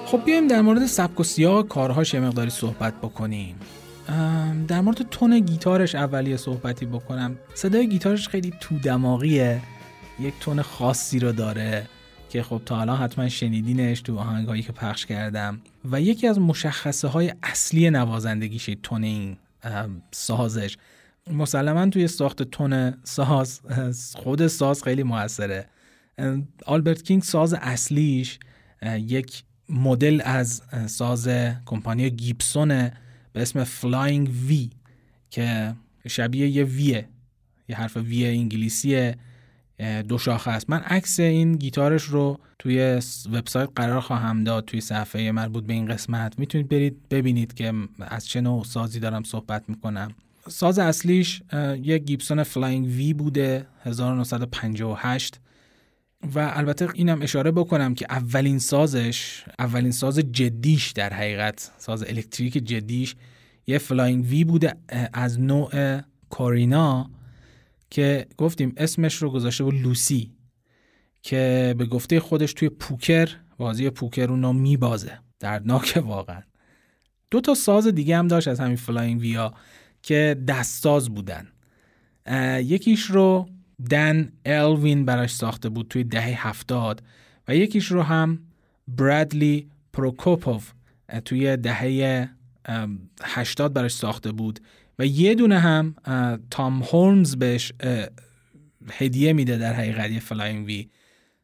خب بیایم در مورد سبک و سیاق کارهاش یه مقداری صحبت بکنیم. در مورد تون گیتارش اولیه صحبتی بکنم. صدای گیتارش خیلی تو دماغیه یک تون خاصی رو داره که خب تا الان حتما شنیدینش تو آهنگایی که پخش کردم. و یکی از مشخصه های اصلی نوازندگیش تون سازش. مسلما توی ساخت تون ساز خود ساز خیلی موثره. آلبرت کینگ ساز اصلیش یک مدل از ساز کمپانی گیبسونه به اسم Flying V که شبیه یه V ه یه حرف V انگلیسی دو شاخه است. من عکس این گیتارش رو توی وبسایت قرار خواهم داد توی صفحه مربوط به این قسمت. می‌تونید برید ببینید که از چه نوع سازی دارم صحبت می‌کنم. ساز اصلیش یک گیبسون Flying V بوده 1958 و البته اینم اشاره بکنم که اولین سازش اولین ساز جدیش در حقیقت ساز الکتریک جدیش یه Flying V بوده از نوع کورینا که گفتیم اسمش رو گذاشته بود لوسی که به گفته خودش توی پوکر بازی پوکر اونو میبازه. دردناکه واقعا. دو تا ساز دیگه هم داشت از همین Flying V ا که دستساز بودن. یکیش رو دن ارلواین براش ساخته بود توی دهه هفتاد و یکیش رو هم برادلی پروکوپوف توی دهه هشتاد براش ساخته بود و یه دونه هم تام هولمز بهش هدیه میده در حقیقت یه Flying V.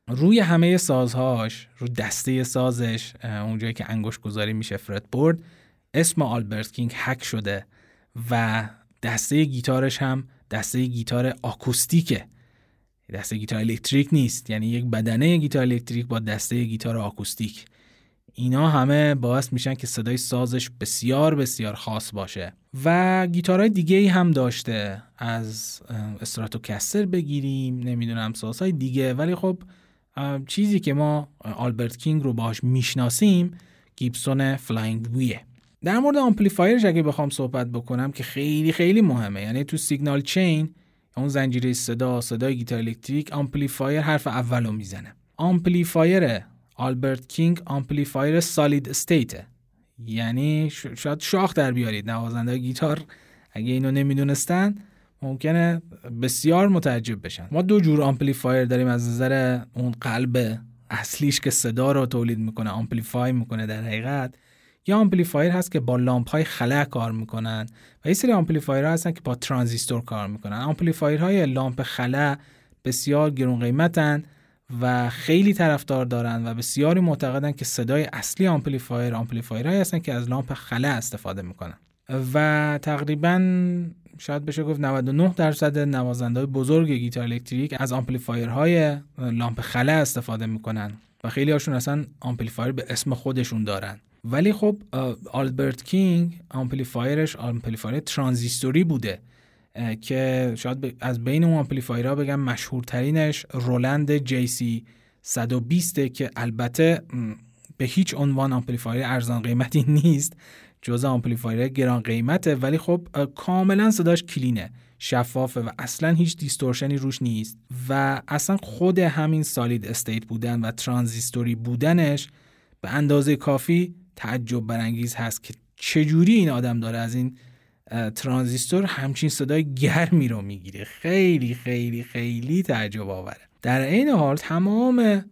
روی همه سازهاش رو دسته سازش اونجایی که انگشت گذاری میشه fretboard اسم آلبرت کینگ هک شده. و دسته گیتارش هم دسته گیتار آکوستیکه. دسته گیتار الکتریک نیست یعنی یک بدنه گیتار الکتریک با دسته گیتار آکوستیک. اینا همه باعث میشن که صدای سازش بسیار بسیار خاص باشه. و گیتارهای دیگه ای هم داشته. از استراتوکستر بگیریم نمی‌دونم سازهای دیگه. ولی خب چیزی که ما آلبرت کینگ رو باهاش می‌شناسیم گیبسون Flying V ه. در مورد آمپلیفایرش اگه بخوام صحبت بکنم که خیلی خیلی مهمه. یعنی تو signal chain اون زنجیره صدا صدای گیتار الکتریک آمپلیفایر حرف اولو می‌زنه. آمپلیفایر آلبرت کینگ آمپلیفایر solid state. یعنی شاید شاخ در بیارید. نوازنده گیتار اگه اینو نمی‌دونستن ممکنه بسیار متعجب بشن. ما دو جور آمپلیفایر داریم. از نظر اون قلب اصلیش که صدا رو تولید می‌کنه amplify می‌کنه در حقیقت. یا آمپلیفایر هست که با لامپ های خلا کار می‌کنن و یه سری آمپلیفایر هستن که با ترانزیستور کار می‌کنن. آمپلیفایر های لامپ خلا بسیار گرون قیمتن و خیلی طرفدار دارن و بسیاری معتقدن که صدای اصلی آمپلیفایر آمپلیفایر هایی هستن که از لامپ خلا استفاده می‌کنن. و تقریبا شاید بشه گفت 99 درصد نوازنده بزرگ گیتار الکتریک از آمپلیفایرهای لامپ خلا استفاده می‌کنن و خیلی هاشون اصلا آمپلیفایر به اسم خودشون دارن. ولی خب آلبرت کینگ آمپلیفایرش آمپلیفایر ترانزیستوری بوده که شاید از بین اون آمپلیفایرها بگم مشهورترینش رولند JC 120 که البته به هیچ عنوان آمپلیفایر ارزان قیمتی نیست جزء آمپلیفایر گران قیمته ولی خب کاملا صداش clean ه شفافه و اصلا هیچ distortion ی روش نیست و اصلا خود همین solid state بودن و ترانزیستوری بودنش به اندازه کافی تعجب برانگیز هست که چجوری این آدم داره از این ترانزیستور همچین صدای گرمی رو می‌گیره. خیلی خیلی خیلی تعجب آوره. در این حال تمام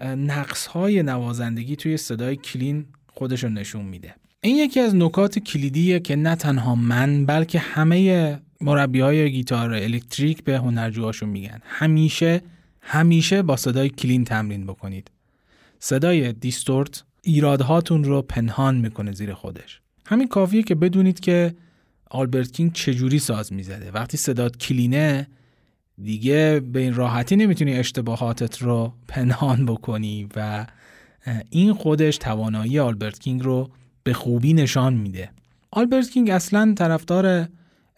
نقص های نوازندگی توی صدای clean خودش رو نشون میده. این یکی از نکات کلیدیه که نه تنها من بلکه همه مربی های گیتار الکتریک به هنرجوهاشون میگن. همیشه همیشه با صدای clean تمرین بکنید. صدای distort ایرادهاتون رو پنهان می‌کنه زیر خودش. همین کافیه که بدونید که آلبرت کینگ چجوری ساز می‌زده. وقتی صدات clean ه دیگه به این راحتی نمی‌تونی اشتباهاتت رو پنهان بکنی و این خودش توانایی آلبرت کینگ رو به خوبی نشان میده. آلبرت کینگ اصلا طرفدار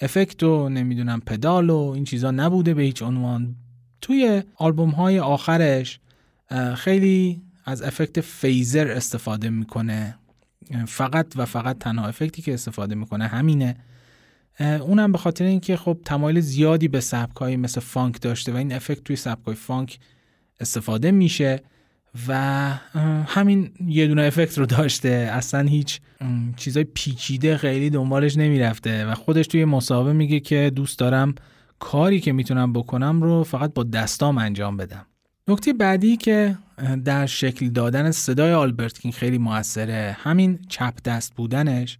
افکت و نمی‌دونم پدال و این چیزا نبوده به هیچ عنوان. توی آلبوم های آخرش خیلی از افکت فیزر استفاده می‌کنه. فقط و فقط تنها افکتی که استفاده می‌کنه همینه. اونم به خاطر اینکه خب تمایل زیادی به سبکایی مثل فانک داشته و این افکت توی سبکای فانک استفاده میشه و همین یه دونه افکت رو داشته. اصلا هیچ چیزای پیچیده خیلی دنبالش نمی‌رفته و خودش توی مصاحبه میگه که دوست دارم کاری که می‌تونم بکنم رو فقط با دستام انجام بدم. نکته بعدی که در شکل دادن صدای آلبرت کینگ خیلی موثره. همین چپ دست بودنش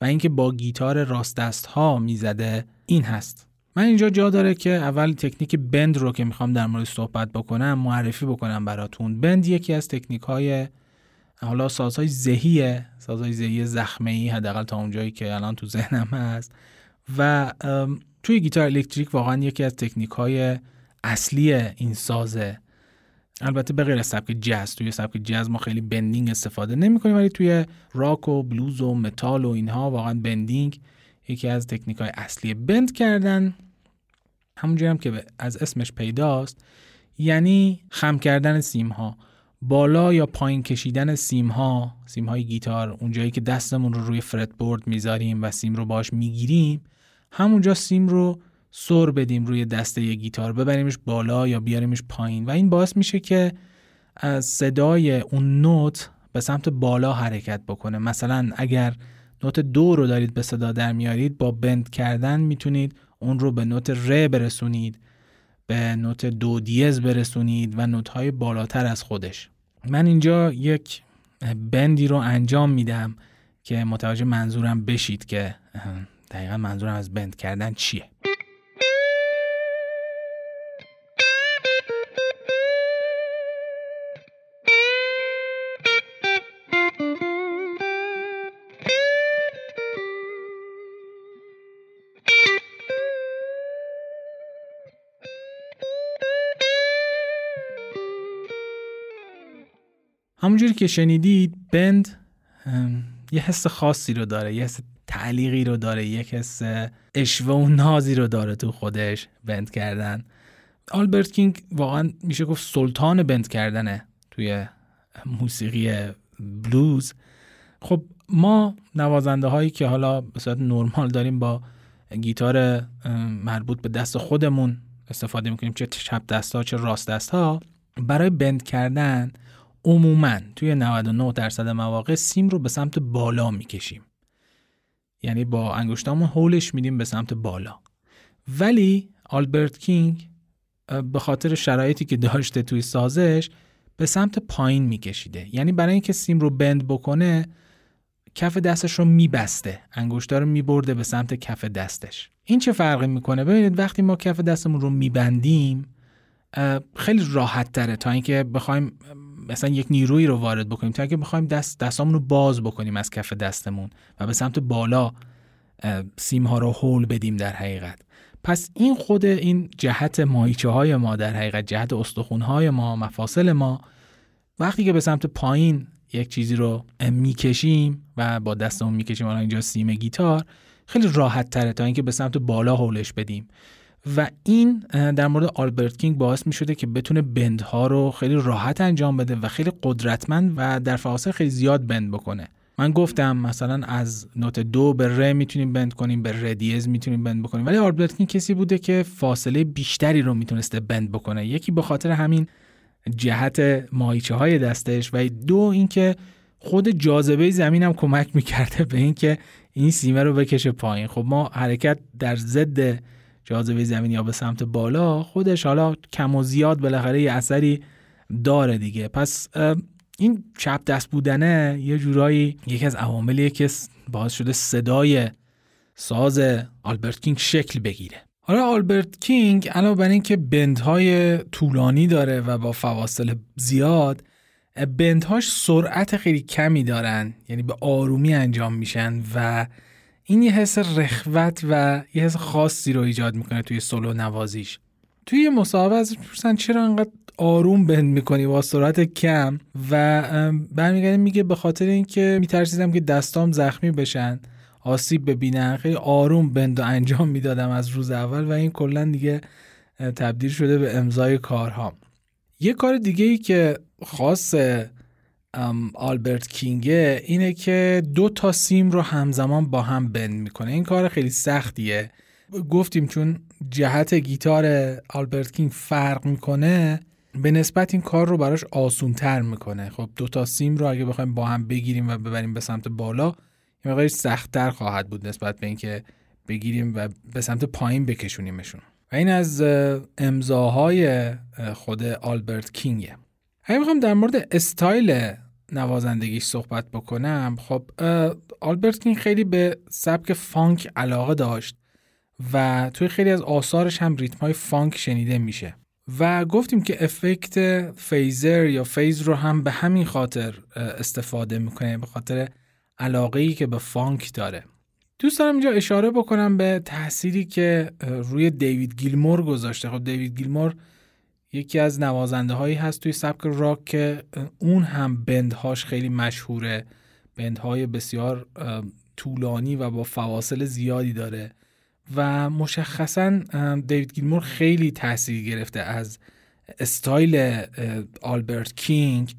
و اینکه با گیتار راست دست ها می‌زده این هست. من اینجا جا داره که اول تکنیک بند رو که می‌خوام در مورد صحبت بکنم معرفی بکنم براتون. بند یکی از تکنیک های حالا سازهای زهیه سازهای زهی زخمه ای حداقل تا اونجایی که الان تو ذهنم هست. و توی گیتار الکتریک واقعا یکی از تکنیک های اصلی این سازه. البته به غیر سبک جاز توی سبک جاز ما خیلی بندینگ استفاده نمی کنیم ولی توی راک و بلوز و متال و اینها واقعا bending یکی از تکنیک های اصلی bend کردن. همونجوری هم که از اسمش پیداست یعنی خم کردن سیم ها بالا یا پایین کشیدن سیم ها سیم های گیتار اونجایی که دستمون رو روی fretboard می‌ذاریم و سیم رو باش می‌گیریم همونجا سیم رو سر بدیم روی دسته ی گیتار ببریمش بالا یا بیاریمش پایین. و این باعث میشه که از صدای اون نوت به سمت بالا حرکت بکنه. مثلا اگر نوت دو رو دارید به صدا در میارید با بند کردن می‌تونید اون رو به نوت ر برسونید به نوت دو دیز برسونید و نوت های بالاتر از خودش. من اینجا یک بندی رو انجام میدم که متوجه منظورم بشید که دقیقا منظورم از بند کردن چیه. همونجوری که شنیدید بند یه حس خاصی رو داره یه حس تعلیقی رو داره یک حس اشوه و نازی رو داره تو خودش بند کردن. آلبرت کینگ واقعا میشه گفت سلطان بند کردنه توی موسیقی بلوز. خب ما نوازنده هایی که حالا به صورت نرمال داریم با گیتار مربوط به دست خودمون استفاده می‌کنیم چه چپ دست ها چه راست دست ها برای بند کردن عموما توی 99 درصد مواقع سیم رو به سمت بالا می‌کشیم. یعنی با انگشتامون هولش میدیم به سمت بالا. ولی آلبرت کینگ به خاطر شرایطی که داشته توی سازش به سمت پایین میکشیده. یعنی برای اینکه سیم رو بند بکنه کف دستش رو میبسته. انگشتا رو میبرده به سمت کف دستش. این چه فرقی می‌کنه؟ ببینید وقتی ما کف دستمون رو میبندیم خیلی راحت تره تا اینکه بخوایم مثلا یک نیرویی رو وارد بکنیم. تا اگه بخوایم دست دستامون رو باز بکنیم از کف دستمون و به سمت بالا سیم ها رو هول بدیم در حقیقت. پس این خود این جهت ماهیچه های ما در حقیقت جهت استخون های ما مفاصل ما وقتی که به سمت پایین یک چیزی رو می‌کشیم و با دستمون می‌کشیم الان اینجا سیم گیتار خیلی راحت تره تا اینکه به سمت بالا هولش بدیم. و این در مورد آلبرت کینگ باعث می شده که بتونه بندها رو خیلی راحت انجام بده و خیلی قدرتمند و در فاصل خیلی زیاد بند بکنه. من گفتم مثلا از نوت دو به ر می‌تونیم بند کنیم به ر دیز می‌تونیم بند بکنیم. ولی آلبرت کینگ کسی بوده که فاصله بیشتری رو می‌تونسته بند بکنه. یکی به خاطر همین جهت ماهیچه های دستش و دو اینکه خود جاذبه زمین هم کمک می‌کرده به اینکه این سیمه رو بکشه پایین. خب ما حرکت در ضد جاذبه زمین یا به سمت بالا خودش حالا کم و زیاد بالاخره یه اثری داره دیگه. پس این چپ دست بودنه یه جورایی یکی از عواملیه که باعث شده صدای ساز آلبرت کینگ شکل بگیره. حالا آلبرت کینگ علاوه بر اینکه بندهای طولانی داره و با فواصل زیاد بندهاش سرعت خیلی کمی دارن یعنی به آرومی انجام میشن و این یه حس رخوت و یه حس خاصی رو ایجاد می‌کنه توی سولو نوازیش. توی یه مصاحبه از پرسن چرا انقدر آروم بند می‌کنی با سرعت کم و برمیگرده میگه به خاطر اینکه میترسیدم که دستام زخمی بشن آسیب ببینن. خیلی آروم بند و انجام می‌دادم از روز اول و این کلا دیگه تبدیل شده به امضای کارها. یه کار دیگه ای که خاص آلبرت کینگه اینه که دو تا سیم رو همزمان با هم بند می‌کنه. این کار خیلی سختیه. گفتیم چون جهت گیتار آلبرت کینگ فرق می‌کنه به نسبت این کار رو براش آسون تر می‌کنه. خب دو تا سیم رو اگه بخوایم با هم بگیریم و ببریم به سمت بالا یه مقدار سختتر خواهد بود نسبت به اینکه بگیریم و به سمت پایین بکشونیمشون. و این از امضاهای خود آلبرت کینگه. اگه می‌خوام در مورد استایل نوازندگیش صحبت بکنم خب آلبرت کینگ خیلی به سبک فانک علاقه داشت و توی خیلی از آثارش هم ریتم های فانک شنیده میشه و گفتیم که افکت phaser یا phase رو هم به همین خاطر استفاده می‌کنه به خاطر علاقه ای که به فانک داره. دوست دارم اینجا اشاره بکنم به تأثیری که روی دیوید گیلمور گذاشته. خب دیوید گیلمور یکی از نوازنده هایی هست توی سبک راک که اون هم bend هاش خیلی مشهوره. bend های بسیار طولانی و با فواصل زیادی داره و مشخصا دیوید گیلمور خیلی تاثیر گرفته از استایل آلبرت کینگ.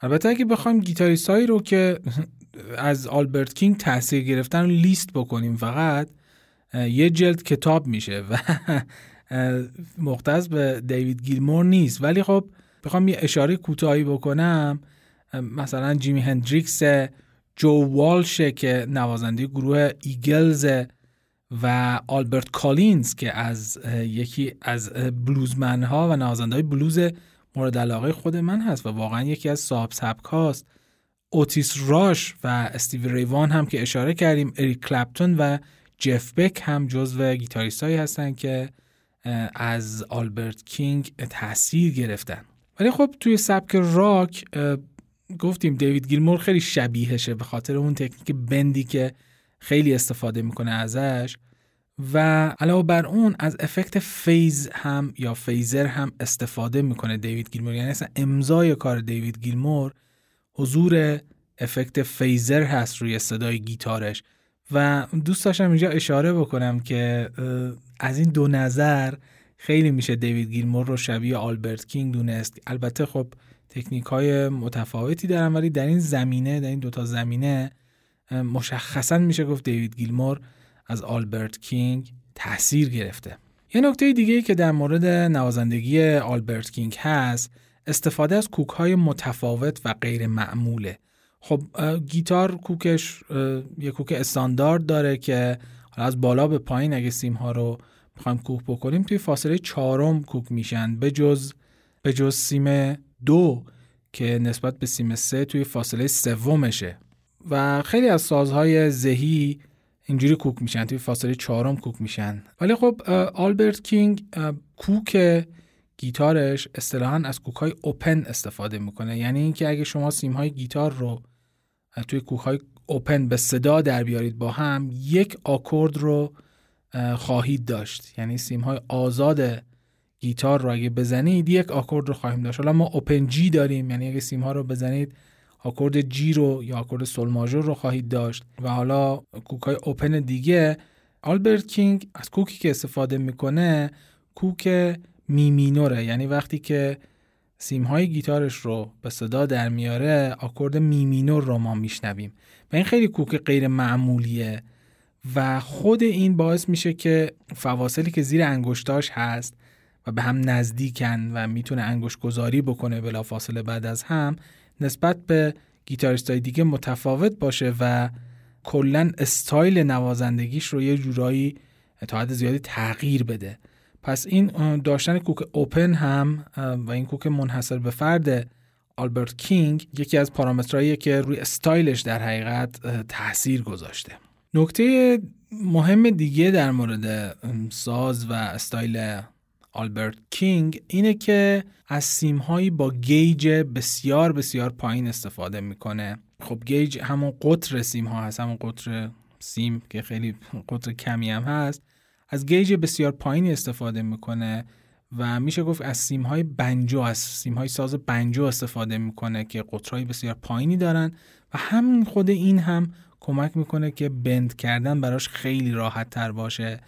البته اگه بخوایم گیتاریست هایی رو که از آلبرت کینگ تاثیر گرفتن رو لیست بکنیم فقط یه جلد کتاب میشه و مختص به دیوید گیلمور نیست. ولی خب بخوام یه اشاره کوتاهی بکنم. مثلا جیمی هندریکس جو والشه که نوازنده گروه ایگلز و آلبرت کالینز که از یکی از bluesman ها و نوازنده های بلوز مورد علاقه خود من هست و واقعا یکی از صاحب سبک هاست اوتیس راش و استیوی ری وان هم که اشاره کردیم اریک کلپتون و جف بک هم جزو گیتاریست هایی هستن که از آلبرت کینگ تاثیر گرفتن. ولی خب توی سبک راک گفتیم دیوید گیلمور خیلی شبیهشه به خاطر اون تکنیک bend ی که خیلی استفاده می‌کنه ازش و علاوه بر اون از افکت phase هم یا phaser هم استفاده می‌کنه دیوید گیلمور. یعنی اصلا امضای کار دیوید گیلمور حضور افکت phaser هست روی صدای گیتارش. و دوست داشتم اینجا اشاره بکنم که از این دو نظر خیلی میشه دیوید گیلمور رو شبیه آلبرت کینگ دونست. البته خب تکنیک های متفاوتی دارن ولی در این زمینه در این دوتا زمینه مشخصا میشه گفت دیوید گیلمور از آلبرت کینگ تاثیر گرفته. یه نکته دیگه ای که در مورد نوازندگی آلبرت کینگ هست استفاده از کوک های متفاوت و غیر معموله. خب گیتار کوکش یه کوک استاندارد داره که از بالا به پایین اگه سیم ها رو می‌خوایم کوک بکنیم توی فاصله چهارم کوک میشن. به جز به جز سیم دو که نسبت به سیم سه توی فاصله سومشه. و خیلی از سازهای ذهی اینجوری کوک میشن توی فاصله چهارم کوک میشن. ولی خب آلبرت کینگ کوک گیتارش اصطلاحا از کوک های اوپن استفاده می‌کنه. یعنی اینکه اگه شما سیم های گیتار رو توی کوک های اوپن به صدا در بیارید با هم یک آکورد رو خواهید داشت. یعنی سیم های آزاد گیتار رو اگه بزنید یک آکورد رو خواهیم داشت. حالا ما open G داریم یعنی اگه سیم ها رو بزنید آکورد G رو یا آکورد سول ماژور رو خواهید داشت. و حالا کوک های open دیگه آلبرت کینگ از کوکی که استفاده می‌کنه کوک می مینوره. یعنی وقتی که سیم های گیتارش رو به صدا در میاره آکورد می مینور رو ما میشنویم. و این خیلی کوک غیر معمولیه و خود این باعث میشه که فواصلی که زیر انگشتاش هست و به هم نزدیکن و می‌تونه انگشت گذاری بکنه بلافاصله بعد از هم نسبت به گیتاریست های دیگه متفاوت باشه و کلا استایل نوازندگیش رو یه جورایی تا حد زیادی تغییر بده. پس این داشتن کوک open هم و این کوک منحصر به فرد آلبرت کینگ یکی از پارامترهایی که روی استایلش در حقیقت تاثیر گذاشته. نکته مهم دیگه در مورد ساز و استایل آلبرت کینگ اینه که از سیم هایی با gauge بسیار بسیار پایین استفاده می‌کنه. خب gauge همون قطر سیم ها هست همون قطر سیم که خیلی قطر کمی هم هست. از gauge بسیار پایینی استفاده می‌کنه. و میشه گفت از سیم های بنجو از سیم های ساز بنجو استفاده می‌کنه که قطرهای بسیار پایینی دارن و همین خود این هم کمک می‌کنه که بند کردن براش خیلی راحت تر باشه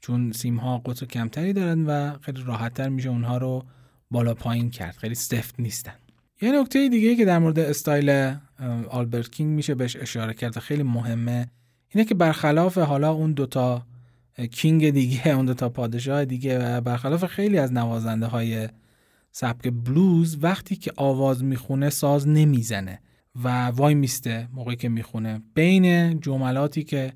چون سیم ها قطر کمتری دارن و خیلی راحت تر میشه اونها رو بالا پایین کرد خیلی سفت نیستن. یه نکته دیگه که در مورد استایل آلبرت کینگ میشه بهش اشاره کرد خیلی مهمه اینه که برخلاف حالا اون دوتا کینگ دیگه اون دوتا پادشاه دیگه و برخلاف خیلی از نوازنده های سبک بلوز وقتی که آواز می‌خونه ساز نمی‌زنه و وای میسته موقعی که می‌خونه. بین جملاتی که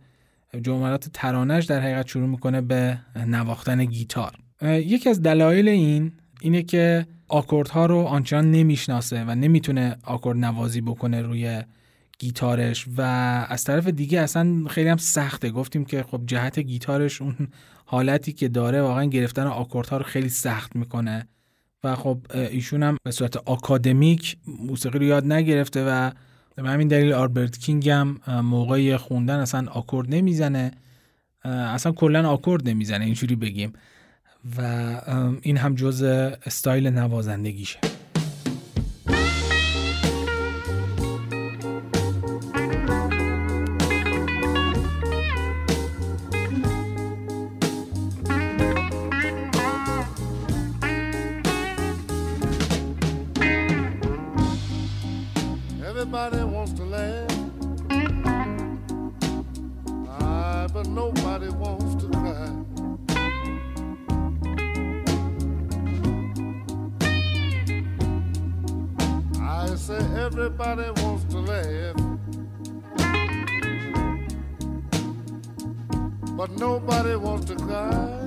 جملات ترانش در حقیقت شروع می‌کنه به نواختن گیتار. یکی از دلایل این اینه که آکوردها رو آنچنان نمی‌شناسه و نمی‌تونه آکورد نوازی بکنه روی گیتارش و از طرف دیگه اصلا خیلی هم سخته. گفتیم که خب جهت گیتارش اون حالتی که داره واقعا گرفتن آکوردها رو خیلی سخت می‌کنه و خب ایشون هم به صورت آکادمیک موسیقی رو یاد نگرفته و به همین دلیل آربرت کینگ هم موقع خوندن اصلا آکورد نمی‌زنه. اصلا کلا آکورد نمی‌زنه اینجوری بگیم. و این هم جز استایل نوازندگیشه. say everybody wants to laugh, but nobody wants to cry.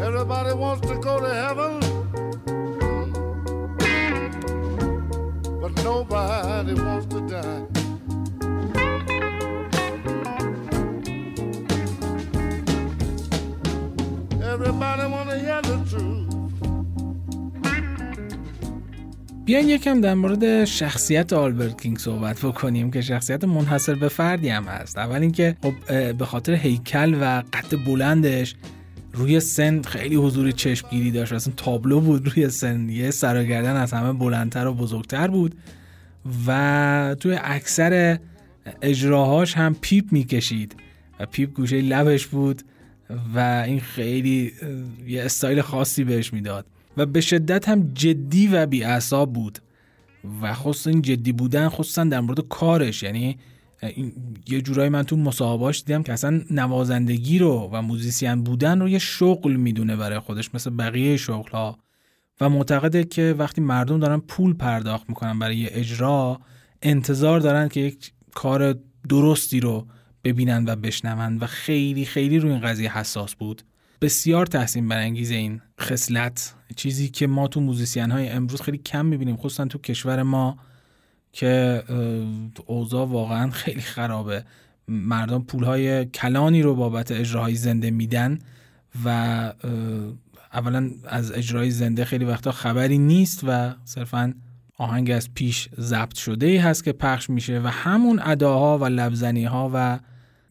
Everybody wants to go to heaven, but nobody wants to die. بیاین یکم در مورد شخصیت آلبرت کینگ صحبت بکنیم که شخصیت منحصر به فردی هم هست. اول اینکه خب به خاطر هیکل و قد بلندش روی سن خیلی حضور چشمگیری داشت. اصلا تابلو بود روی سن. یه سر و گردن از همه بلندتر و بزرگتر بود و توی اکثر اجراهاش هم پیپ می‌کشید و پیپ گوشه لبش بود. و این خیلی یه استایل خاصی بهش می‌داد. و به شدت هم جدی و بیعصاب بود. و خصوصا این جدی بودن خصوصا در مورد کارش. یعنی یه جورایی من تو مصاحبهاش دیدم که اصلا نوازندگی رو و موزیسین بودن رو یه شغل می‌دونه برای خودش مثل بقیه شغل ها و معتقده که وقتی مردم دارن پول پرداخت می‌کنن برای یه اجرا انتظار دارن که یک کار درستی رو ببینن و بشنون و خیلی خیلی روی این قضیه حساس بود. بسیار تحسین برانگیز این خصلت چیزی که ما تو موزیسین های امروز خیلی کم می‌بینیم خصوصا تو کشور ما که اوضاع واقعا خیلی خرابه. مردم پولهای کلانی رو بابت اجراهای زنده میدن و اولا از اجرای زنده خیلی وقتا خبری نیست و صرفا آهنگ از پیش ضبط شده ای هست که پخش میشه و همون اداها و لبزنی ها و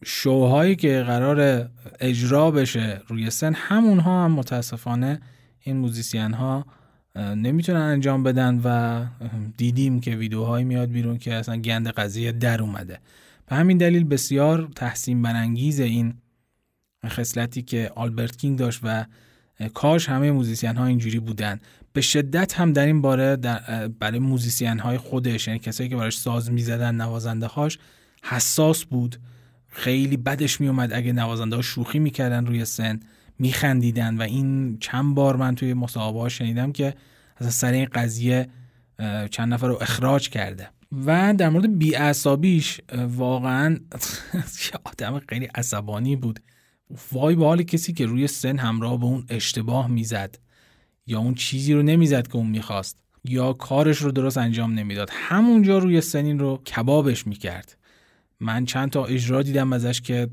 شوهایی که قرار اجرا بشه روی سن همونها هم متاسفانه این موزیسین ها نمی‌تونن انجام بدن و دیدیم که ویدیوهایی میاد بیرون که اصلا گند قضیه در اومده. به همین دلیل بسیار تحسین برانگیز این خصلتی که آلبرت کینگ داشت و کاش همه موزیسین ها اینجوری بودن. به شدت هم در این باره در برای موزیسین های خودش یعنی کسایی که براش ساز می‌زدن نوازنده هاش حساس بود. خیلی بدش میومد اگه نوازنده ها شوخی می‌کردن روی سن میخندیدن و این چند بار من توی مصاحبه ها شنیدم که از سر این قضیه چند نفر رو اخراج کرده. و در مورد بیعصابیش واقعا آدم خیلی عصبانی بود. وای به حال کسی که روی سن همراه به اون اشتباه می‌زد یا اون چیزی رو نمی‌زد که اون می‌خواست یا کارش رو درست انجام نمی‌داد همونجا روی سنین رو کبابش می‌کرد. من چند تا اجرا دیدم ازش که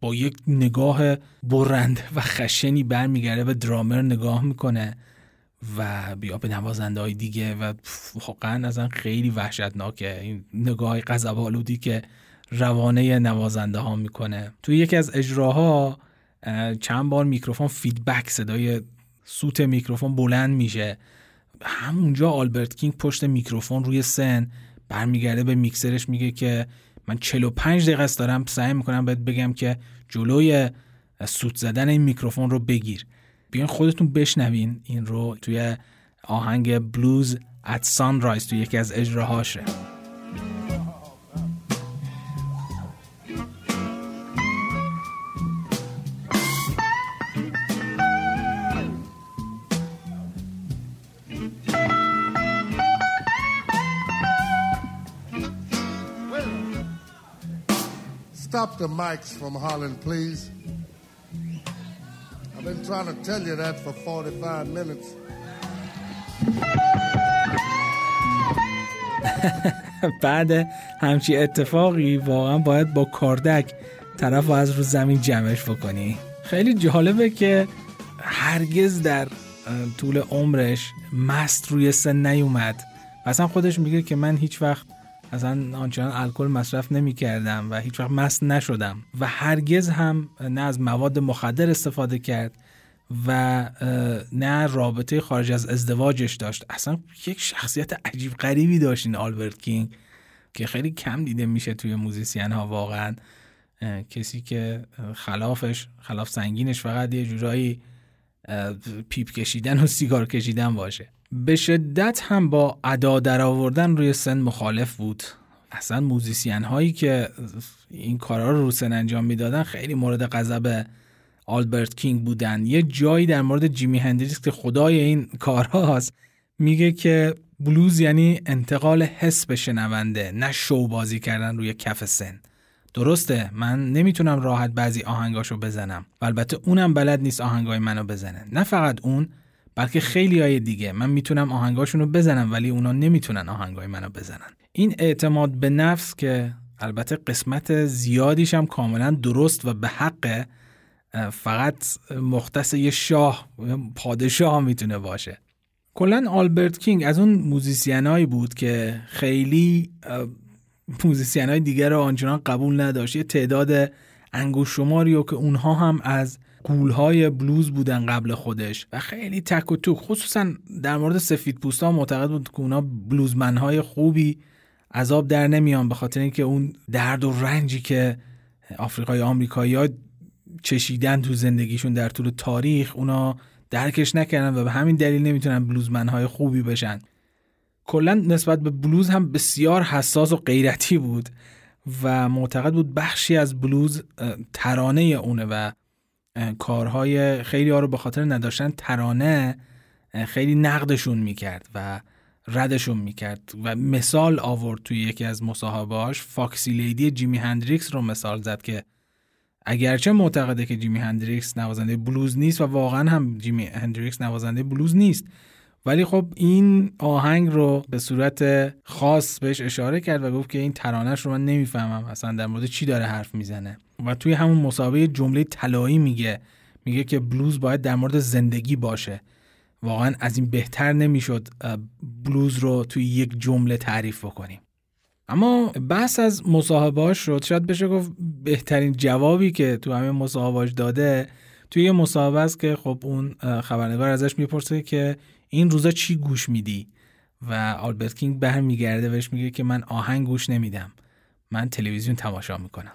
با یک نگاه برنده و خشنی برمیگرده به درامر نگاه می‌کنه و بیا به نوازنده های دیگه و واقعا ازن خیلی وحشتناکه. این نگاه های که روانه نوازنده ها می‌کنه. توی یکی از اجراها چند بار میکروفون فیدبک صدای سوت میکروفون بلند میشه. همونجا آلبرت کینگ پشت میکروفون روی سن برمیگرده به میکسرش میگه که من 45 دقیقه است دارم سعی می‌کنم بهت بگم که جلوی سوت زدن این میکروفون رو بگیر. بیاین خودتون بشنوین این رو توی آهنگ Blues at Sunrise توی یکی از اجراهاشه. Stop the mics from Holland, please. I've been trying to tell you that for 45 minutes. بعد همچی اتفاقی واقعا باید با کاردک طرف از رو زمین جمعش بکنی خیلی جالبه که هرگز در طول عمرش مست روی سن نیومد اصلا خودش میگه که من هیچ وقت اصلا آنچنان الکل مصرف نمی کردم و هیچ وقت مست نشدم و هرگز هم نه از مواد مخدر استفاده کرد و نه رابطه خارج از ازدواجش داشت. اصلا یک شخصیت عجیب غریبی داشت این آلبرت کینگ که خیلی کم دیده میشه توی موزیسین ها واقعا. کسی که خلافش خلاف سنگینش فقط یه جورایی پیپ کشیدن و سیگار کشیدن باشه. به شدت هم با ادا در آوردن روی سن مخالف بود. اصلا موزیسین هایی که این کارا رو رو سن انجام می‌دادن خیلی مورد غضب آلبرت کینگ بودن. یه جایی در مورد جیمی هندریکس که خدای این کارهاست میگه که بلوز یعنی انتقال حس به شنونده نه شو بازی کردن روی کف سن. درسته من نمی‌تونم راحت بعضی آهنگاشو بزنم. و البته اونم بلد نیست آهنگای منو بزنه. نه فقط اون بلکه خیلی های دیگه. من می‌تونم آهنگاشون رو بزنم ولی اونا نمی‌تونن آهنگای منو بزنن. این اعتماد به نفس که البته قسمت زیادیش هم کاملا درست و به حق فقط مختص یه شاه پادشاه می‌تونه باشه. کلا آلبرت کینگ از اون موزیسین بود که خیلی موزیسین های دیگر رو آنچنان قبول نداشت. یه تعداد انگشت شماری و که اونها هم از غولهای بلوز بودن قبل خودش و خیلی تک و توک. خصوصا در مورد سفید پوستا معتقد بود که اونا bluesman های خوبی از آب در نمیان به خاطر اینکه اون درد و رنجی که آفریقای آمریکایی ها چشیدن تو زندگیشون در طول تاریخ اونا درکش نکردن و به همین دلیل نمی‌تونن بلوزمنهای خوبی بشن. کلا نسبت به بلوز هم بسیار حساس و غیرتی بود و معتقد بود بخشی از بلوز ترانه اونه و کارهای خیلی ها رو به خاطر نداشتن ترانه خیلی نقدشون می‌کرد و ردشون می‌کرد و مثال آورد توی یکی از مصاحبهاش فاکسی لیدی جیمی هندریکس رو مثال زد که اگرچه معتقده که جیمی هندریکس نوازنده بلوز نیست و واقعا هم جیمی هندریکس نوازنده بلوز نیست ولی خب این آهنگ رو به صورت خاص بهش اشاره کرد و گفت که این ترانش رو من نمی‌فهمم اصلا در مورد چی داره حرف می‌زنه. و توی همون مسابقه جمله طلایی میگه. میگه که بلوز باید در مورد زندگی باشه. واقعا از این بهتر نمی‌شد بلوز رو توی یک جمله تعریف بکنیم. اما بحث از مصاحبهاش شد شاید بشه گفت بهترین جوابی که تو همه مصاحبهاش داده توی یه مصاحبه است که خب اون خبرنگار ازش می‌پرسه که این روزا چی گوش میدی؟ و آلبرت کینگ به هم میگرده بهش میگه که من آهنگ گوش نمیدم. من تلویزیون تماشا می‌کنم.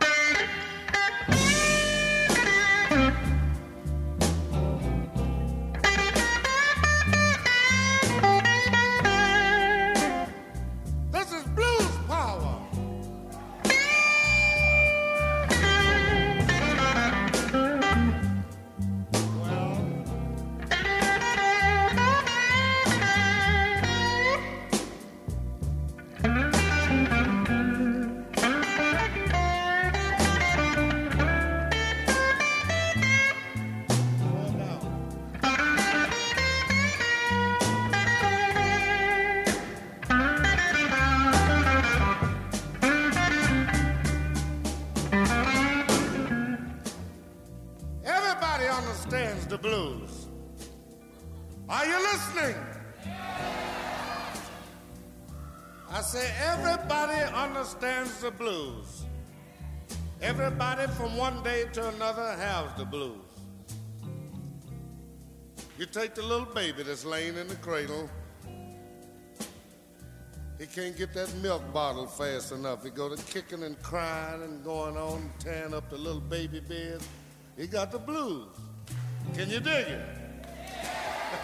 The blues. Everybody from one day to another has the blues. You take the little baby that's laying in the cradle. He can't get that milk bottle fast enough. He go to kicking and crying and going on, tearing up the little baby bed. he got the blues. Can you dig it?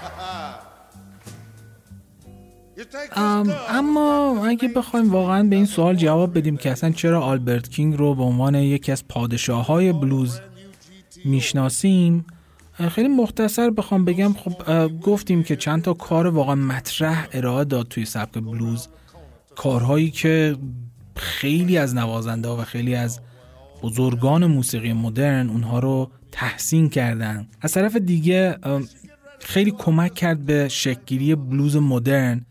اما اگه بخوایم واقعا به این سوال جواب بدیم که اصلا چرا آلبرت کینگ رو به عنوان یکی از پادشاه های بلوز می‌شناسیم خیلی مختصر بخوام بگم خب گفتیم که چند تا کار واقعا مطرح ارائه داد توی سبک بلوز. کارهایی که خیلی از نوازنده و خیلی از بزرگان موسیقی مدرن اونها رو تحسین کردن. از طرف دیگه خیلی کمک کرد به شکلگیری بلوز مدرن.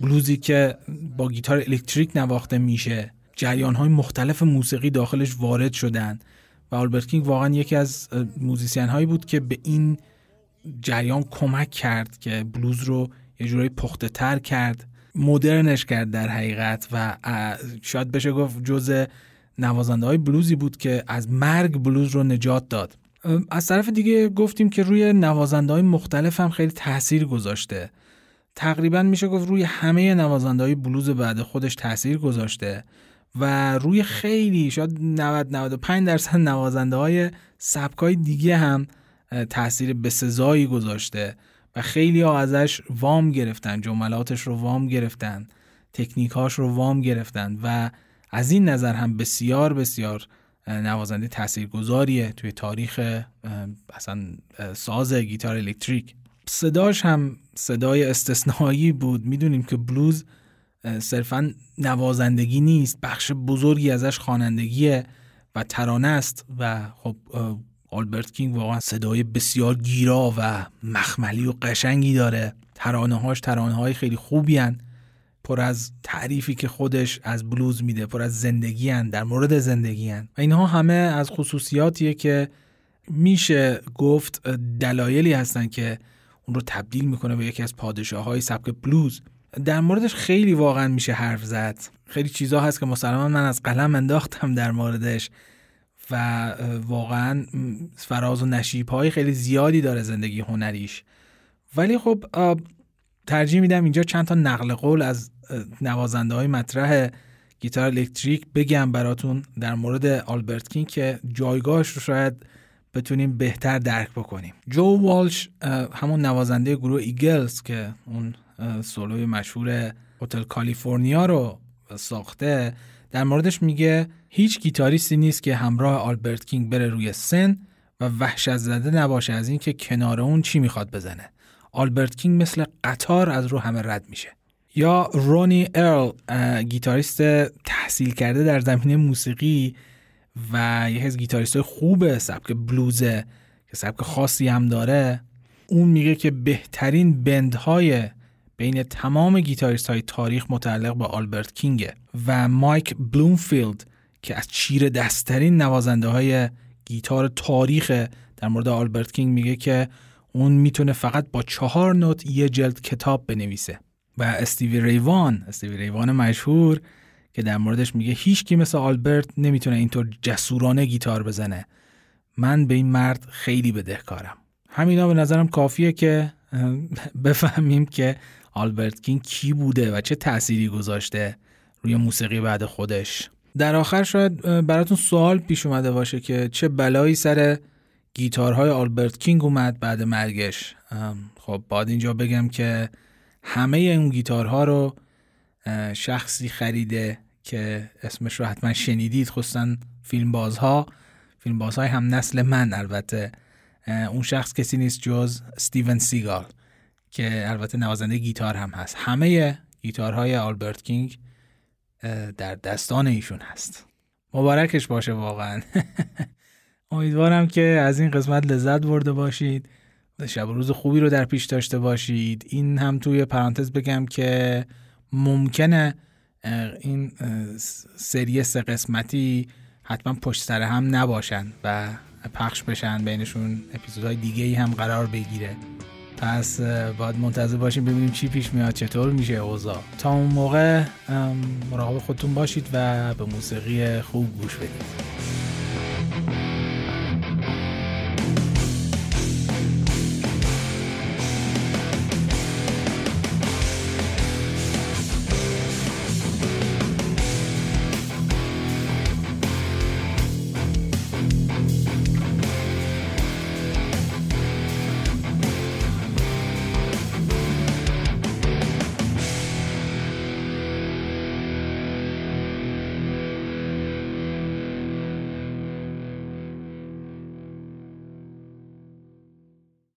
بلوزی که با گیتار الکتریک نواخته میشه. جریان های مختلف موسیقی داخلش وارد شدن و آلبرت کینگ واقعا یکی از موزیسین هایی بود که به این جریان کمک کرد که بلوز رو یه جورایی پخته تر کرد مدرنش کرد در حقیقت و شاید بشه گفت جز نوازنده های بلوزی بود که از مرگ بلوز رو نجات داد. از طرف دیگه گفتیم که روی نوازنده های مختلف هم خیلی تاثیر گذاشته. تقریبا میشه گفت روی همه نوازنده های بلوز بعد خودش تاثیر گذاشته و روی خیلی شاید 90 95 درصد نوازنده های سبک های دیگه هم تاثیر بسزایی گذاشته و خیلی ها ازش وام گرفتن جملاتش رو وام گرفتن تکنیکاش رو وام گرفتن و از این نظر هم بسیار بسیار نوازنده تاثیرگذاریه توی تاریخ اصلا ساز گیتار الکتریک. صداش هم صدای استثنایی بود می‌دونیم که بلوز صرفا نوازندگی نیست بخش بزرگی ازش خوانندگیه و ترانه است و خب آلبرت کینگ واقعا صدای بسیار گیرا و مخملی و قشنگی داره ترانه هاش ترانه های خیلی خوبی هن. پر از تعریفی که خودش از بلوز میده پر از زندگی هن. در مورد زندگی هن. و اینها همه از خصوصیاتیه که میشه گفت دلایلی هستن که اون رو تبدیل می‌کنه به یکی از پادشاه های سبک بلوز. در موردش خیلی واقعا میشه حرف زد. خیلی چیزا هست که مسلما من از قلم انداختم در موردش و واقعا فراز و نشیب های خیلی زیادی داره زندگی هنریش. ولی خب ترجیح میدم اینجا چند تا نقل قول از نوازنده های مطرح گیتار الکتریک بگم براتون در مورد آلبرت کینگ که جایگاهش رو شاید بتونیم بهتر درک بکنیم. جو والش همون نوازنده گروه ایگلز که اون سولوی مشهور هتل کالیفرنیا رو ساخته در موردش میگه هیچ گیتاریستی نیست که همراه آلبرت کینگ بره روی سن و وحشت زده نباشه از اینکه کنار اون چی می‌خواد بزنه. آلبرت کینگ مثل قطار از رو همه رد میشه. یا رونی ارل گیتاریست تحصیل کرده در زمینه موسیقی و یکی از گیتاریست خوب سبک بلوزه که سبک خاصی هم داره. اون میگه که بهترین bend های بین تمام گیتاریست های تاریخ متعلق به آلبرت کینگه و مایک بلومفیلد که از چیره دستترین نوازنده های گیتار تاریخ در مورد آلبرت کینگ میگه که اون می‌تونه فقط با چهار نوت یه جلد کتاب بنویسه. و استیوی ری وان استیوی ری وان مشهور که در موردش میگه هیچ کی مثل آلبرت نمی‌تونه اینطور جسورانه گیتار بزنه. من به این مرد خیلی بدهکارم. همینا به نظرم کافیه که بفهمیم که آلبرت کینگ کی بوده و چه تأثیری گذاشته روی موسیقی بعد خودش. در آخر شاید براتون سوال پیش اومده باشه که چه بلایی سر گیتارهای آلبرت کینگ اومد بعد مرگش. خب باید اینجا بگم که همه اون گیتارها رو شخصی خریده که اسمش رو حتما شنیدید خصوصا فیلم بازها فیلم بازهای هم نسل من البته. اون شخص کسی نیست جز ستیون سیگال که البته نوازنده گیتار هم هست. همه گیتارهای آلبرت کینگ در دستان ایشون هست. مبارکش باشه واقعا. امیدوارم که از این قسمت لذت برده باشید شب روز خوبی رو در پیش داشته باشید. این هم توی پرانتز بگم که ممکنه این سری سه قسمتی حتما پشت سر هم نباشن و پخش بشن بینشون اپیزودهای دیگه ای هم قرار بگیره. پس باید منتظر باشیم ببینیم چی پیش میاد چطور میشه اوضاع. تا اون موقع مراقب خودتون باشید و به موسیقی خوب گوش بدید.